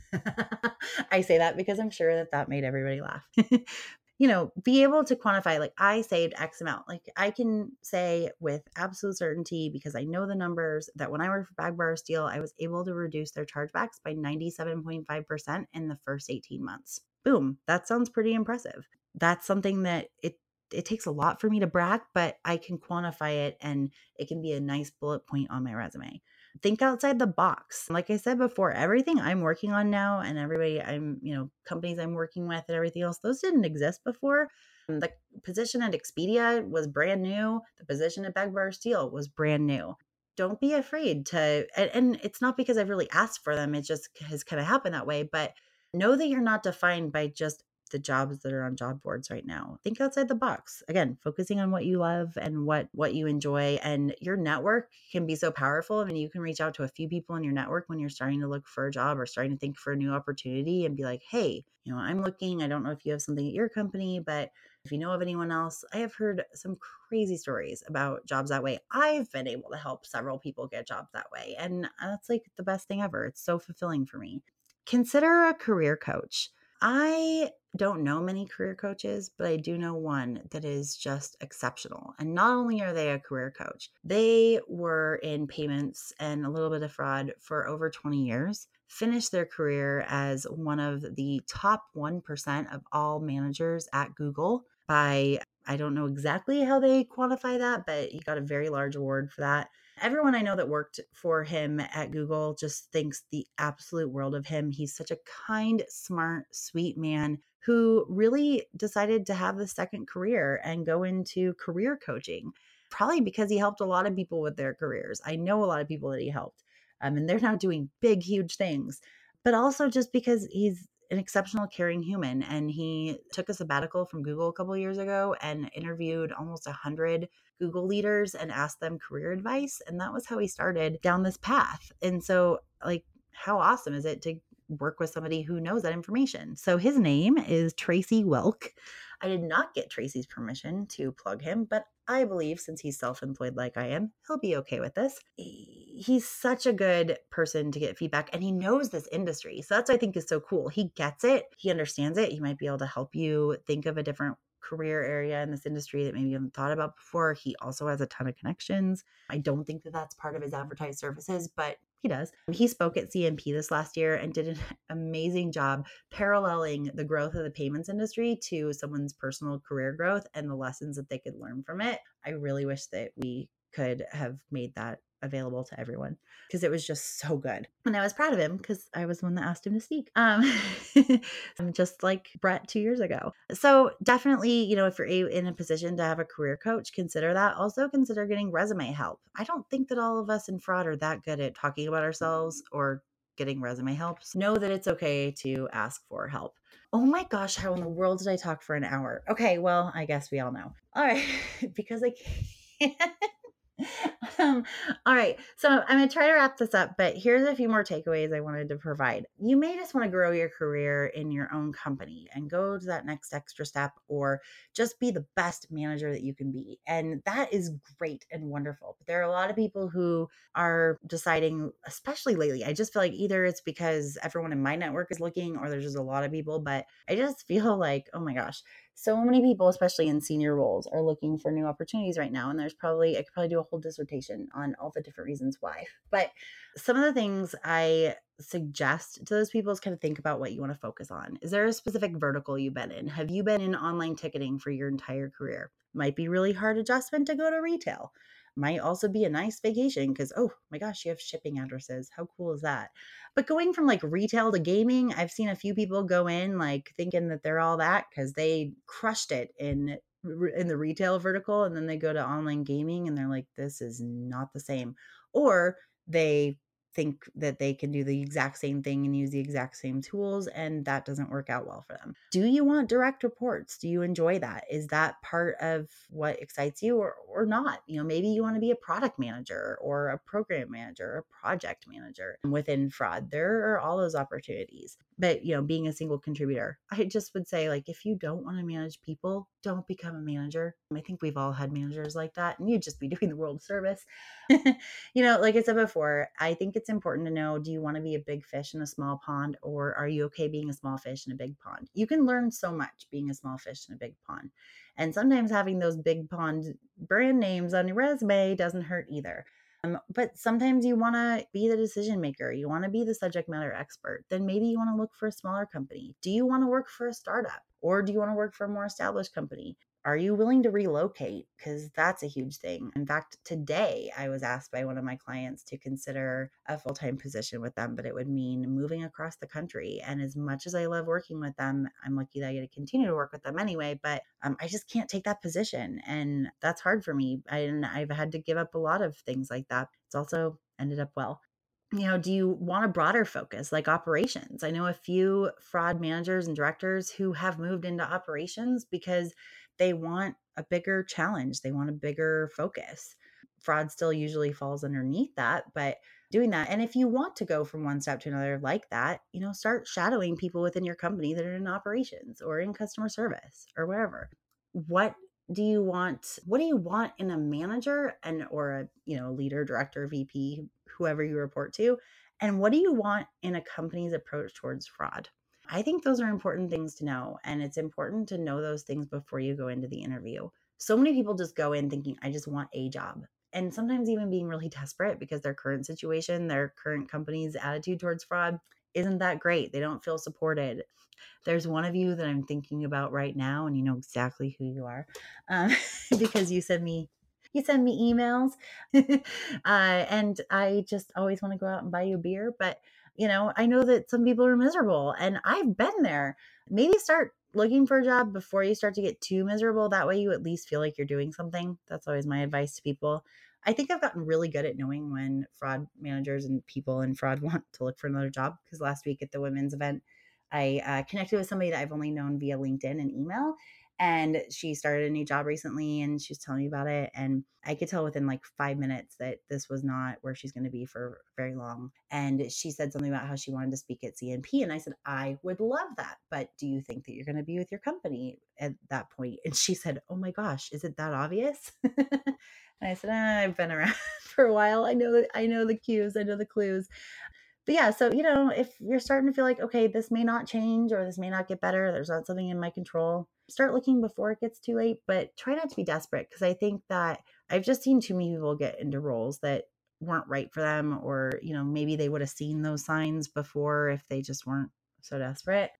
I say that because I'm sure that that made everybody laugh. you know, be able to quantify, like, I saved X amount. Like, I can say with absolute certainty, because I know the numbers, that when I worked for Bag Borrow or Steal, I was able to reduce their chargebacks by 97.5% in the first 18 months. Boom. That sounds pretty impressive. That's something that it it takes a lot for me to brag, but I can quantify it and it can be a nice bullet point on my resume. Think outside the box. Like I said before, everything I'm working on now and everybody I'm, you know, companies I'm working with and everything else, those didn't exist before. Mm, the position at Expedia was brand new. The position at Bag Borrow or Steal was brand new. Don't be afraid to, and, and it's not because I've really asked for them, it just has kind of happened that way, but know that you're not defined by just the jobs that are on job boards right now. Think outside the box. Again, focusing on what you love and what what you enjoy and your network can be so powerful. I mean, you can reach out to a few people in your network when you're starting to look for a job or starting to think for a new opportunity and be like, "Hey, you know, I'm looking. I don't know if you have something at your company, but if you know of anyone else, I have heard some crazy stories about jobs that way. I've been able to help several people get jobs that way, and that's like the best thing ever. It's so fulfilling for me. Consider a career coach. I don't know many career coaches, but I do know one that is just exceptional. And not only are they a career coach, they were in payments and a little bit of fraud for over 20 years, finished their career as one of the top 1% of all managers at Google by I don't know exactly how they quantify that, but he got a very large award for that. Everyone I know that worked for him at Google just thinks the absolute world of him. He's such a kind, smart, sweet man who really decided to have the second career and go into career coaching, probably because he helped a lot of people with their careers. I know a lot of people that he helped, um, and they're now doing big, huge things, but also just because he's an exceptional caring human and he took a sabbatical from google a couple years ago and interviewed almost 100 google leaders and asked them career advice and that was how he started down this path. And so like how awesome is it to work with somebody who knows that information? So his name is tracy welk. I did not get Tracy's permission to plug him, but I believe since he's self employed like I am, he'll be okay with this. He's such a good person to get feedback and he knows this industry. So that's what I think is so cool. He gets it, he understands it. He might be able to help you think of a different career area in this industry that maybe you haven't thought about before. He also has a ton of connections. I don't think that that's part of his advertised services, but he does. He spoke at CNP this last year and did an amazing job paralleling the growth of the payments industry to someone's personal career growth and the lessons that they could learn from it. I really wish that we could have made that available to everyone because it was just so good. And I was proud of him because I was the one that asked him to speak. Um, just like Brett two years ago. So definitely, you know, if you're in a position to have a career coach, consider that. Also consider getting resume help. I don't think that all of us in fraud are that good at talking about ourselves or getting resume helps. Know that it's okay to ask for help. Oh my gosh, how in the world did I talk for an hour? Okay, well, I guess we all know. All right, because I can't um, all right. So I'm going to try to wrap this up, but here's a few more takeaways I wanted to provide. You may just want to grow your career in your own company and go to that next extra step or just be the best manager that you can be. And that is great and wonderful. But there are a lot of people who are deciding, especially lately, I just feel like either it's because everyone in my network is looking or there's just a lot of people, but I just feel like, oh my gosh, so many people, especially in senior roles, are looking for new opportunities right now. And there's probably, I could probably do a whole dissertation on all the different reasons why. But some of the things I suggest to those people is kind of think about what you want to focus on. Is there a specific vertical you've been in? Have you been in online ticketing for your entire career? Might be really hard adjustment to go to retail might also be a nice vacation because oh my gosh you have shipping addresses how cool is that? But going from like retail to gaming i've seen a few people go in like thinking that they're all that because they crushed it in in the retail vertical and then they go to online gaming and they're like this is not the same. Or they think that they can do the exact same thing and use the exact same tools and that doesn't work out well for them. Do you want direct reports? Do you enjoy that? Is that part of what excites you or or not? You know, maybe you want to be a product manager or a program manager or a project manager within fraud. There are all those opportunities. But, you know, being a single contributor, I just would say like if you don't want to manage people, don't become a manager. I think we've all had managers like that and you'd just be doing the world service. you know, like I said before, I think it's important to know do you want to be a big fish in a small pond or are you okay being a small fish in a big pond? You can learn so much being a small fish in a big pond. And sometimes having those big pond brand names on your resume doesn't hurt either. Um, but sometimes you want to be the decision maker. You want to be the subject matter expert. Then maybe you want to look for a smaller company. Do you want to work for a startup or do you want to work for a more established company? Are you willing to relocate? Because that's a huge thing. In fact, today I was asked by one of my clients to consider a full time position with them, but it would mean moving across the country. And as much as I love working with them, I'm lucky that I get to continue to work with them anyway, but um, I just can't take that position. And that's hard for me. I, and I've had to give up a lot of things like that. It's also ended up well you know, do you want a broader focus like operations? I know a few fraud managers and directors who have moved into operations because they want a bigger challenge, they want a bigger focus. Fraud still usually falls underneath that, but doing that. And if you want to go from one step to another like that, you know, start shadowing people within your company that are in operations or in customer service or wherever. What do you want what do you want in a manager and or a you know leader director vp whoever you report to and what do you want in a company's approach towards fraud I think those are important things to know. And it's important to know those things before you go into the interview. So many people just go in thinking, I just want a job. And sometimes even being really desperate because their current situation, their current company's attitude towards fraud isn't that great. They don't feel supported. There's one of you that I'm thinking about right now, and you know exactly who you are um, because you send me you send me emails uh, and i just always want to go out and buy you a beer but you know, I know that some people are miserable and I've been there. Maybe start looking for a job before you start to get too miserable. That way you at least feel like you're doing something. That's always my advice to people. I think I've gotten really good at knowing when fraud managers and people in fraud want to look for another job. Because last week at the women's event, I uh, connected with somebody that I've only known via LinkedIn and email and she started a new job recently and she was telling me about it and i could tell within like five minutes that this was not where she's going to be for very long and she said something about how she wanted to speak at cnp and i said i would love that but do you think that you're going to be with your company at that point? And she said oh my gosh is it that obvious? And i said ah, i've been around for a while. I know that i know the cues i know the clues. But yeah, so you know, if you're starting to feel like, okay, this may not change or this may not get better, there's not something in my control, start looking before it gets too late, but try not to be desperate because I think that I've just seen too many people get into roles that weren't right for them, or you know, maybe they would have seen those signs before if they just weren't so desperate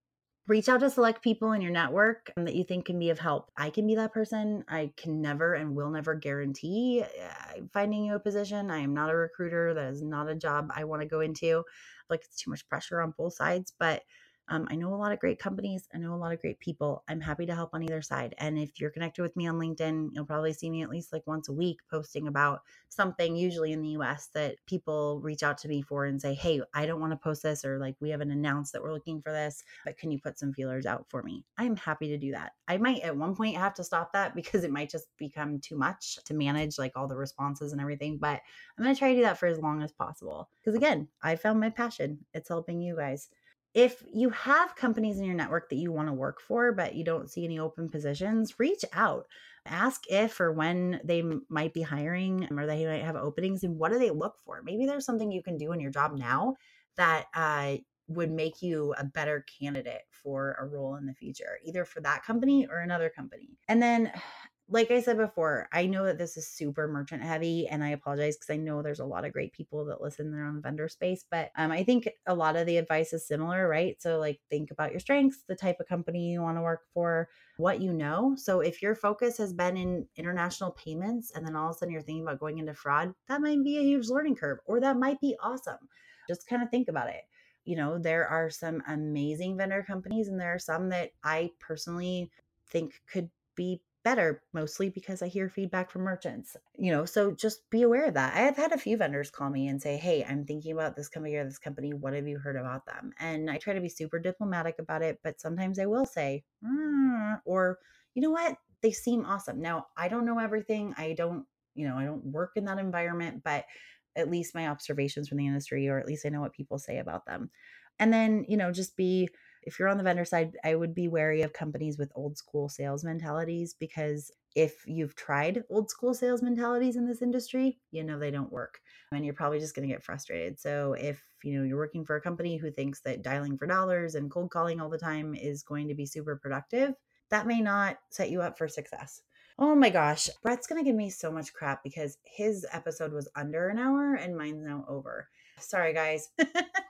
reach out to select people in your network that you think can be of help. I can be that person. I can never and will never guarantee uh, finding you a position. I am not a recruiter. That is not a job I want to go into. Like it's too much pressure on both sides, but Um, I know a lot of great companies. I know a lot of great people. I'm happy to help on either side. And if you're connected with me on LinkedIn, you'll probably see me at least like once a week posting about something, usually in the US, that people reach out to me for and say, Hey, I don't want to post this, or like we haven't announced that we're looking for this, but can you put some feelers out for me? I'm happy to do that. I might at one point have to stop that because it might just become too much to manage like all the responses and everything. But I'm going to try to do that for as long as possible. Because again, I found my passion. It's helping you guys if you have companies in your network that you want to work for, but you don't see any open positions, reach out. Ask if or when they might be hiring or they might have openings and what do they look for? Maybe there's something you can do in your job now that uh, would make you a better candidate for a role in the future, either for that company or another company. And then like I said before, I know that this is super merchant heavy, and I apologize because I know there's a lot of great people that listen there on the vendor space. But um, I think a lot of the advice is similar, right? So, like, think about your strengths, the type of company you want to work for, what you know. So, if your focus has been in international payments, and then all of a sudden you're thinking about going into fraud, that might be a huge learning curve, or that might be awesome. Just kind of think about it you know, there are some amazing vendor companies, and there are some that I personally think could be better, mostly because I hear feedback from merchants. You know, so just be aware of that. I have had a few vendors call me and say, Hey, I'm thinking about this company or this company. What have you heard about them? And I try to be super diplomatic about it, but sometimes I will say, mm, or you know what? They seem awesome. Now, I don't know everything. I don't, you know, I don't work in that environment, but at least my observations from the industry, or at least I know what people say about them. And then, you know, just be if you're on the vendor side, I would be wary of companies with old school sales mentalities because if you've tried old school sales mentalities in this industry, you know they don't work and you're probably just going to get frustrated. So if, you know, you're working for a company who thinks that dialing for dollars and cold calling all the time is going to be super productive, that may not set you up for success. Oh my gosh, Brett's going to give me so much crap because his episode was under an hour and mine's now over. Sorry, guys.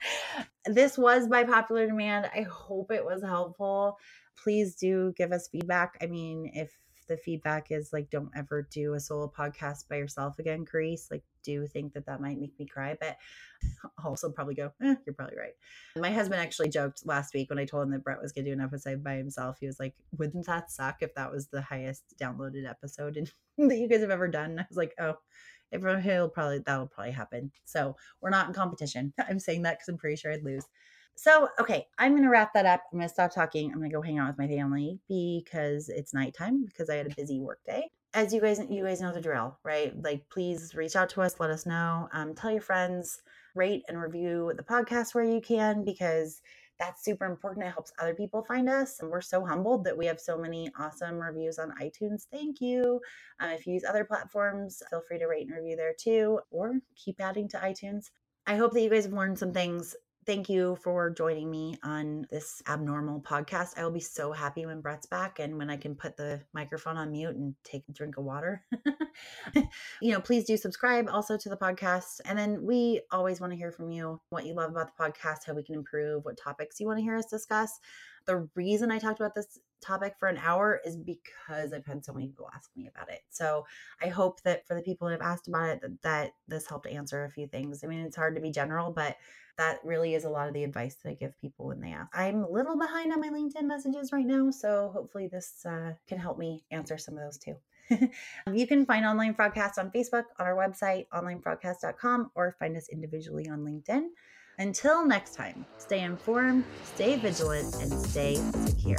this was by popular demand. I hope it was helpful. Please do give us feedback. I mean, if the feedback is like, don't ever do a solo podcast by yourself again, Karisse, like, do think that that might make me cry, but also probably go, eh, you're probably right. My husband actually joked last week when I told him that Brett was going to do an episode by himself. He was like, wouldn't that suck if that was the highest downloaded episode in, that you guys have ever done? I was like, oh, he'll probably that'll probably happen. So we're not in competition. I'm saying that because I'm pretty sure I'd lose. So okay, I'm gonna wrap that up. I'm gonna stop talking. I'm gonna go hang out with my family because it's nighttime because I had a busy work day. As you guys you guys know the drill, right? Like please reach out to us, let us know. Um, tell your friends, rate and review the podcast where you can because that's super important. It helps other people find us. And we're so humbled that we have so many awesome reviews on iTunes. Thank you. Uh, if you use other platforms, feel free to rate and review there too, or keep adding to iTunes. I hope that you guys have learned some things thank you for joining me on this abnormal podcast. I will be so happy when Brett's back and when I can put the microphone on mute and take a drink of water. you know, please do subscribe also to the podcast. And then we always want to hear from you what you love about the podcast, how we can improve, what topics you want to hear us discuss. The reason I talked about this topic for an hour is because I've had so many people ask me about it. So I hope that for the people that have asked about it, that, that this helped answer a few things. I mean, it's hard to be general, but that really is a lot of the advice that I give people when they ask. I'm a little behind on my LinkedIn messages right now, so hopefully this uh, can help me answer some of those too. you can find Online FraudCast on Facebook, on our website, onlinefraudcast.com, or find us individually on LinkedIn. Until next time, stay informed, stay vigilant, and stay secure.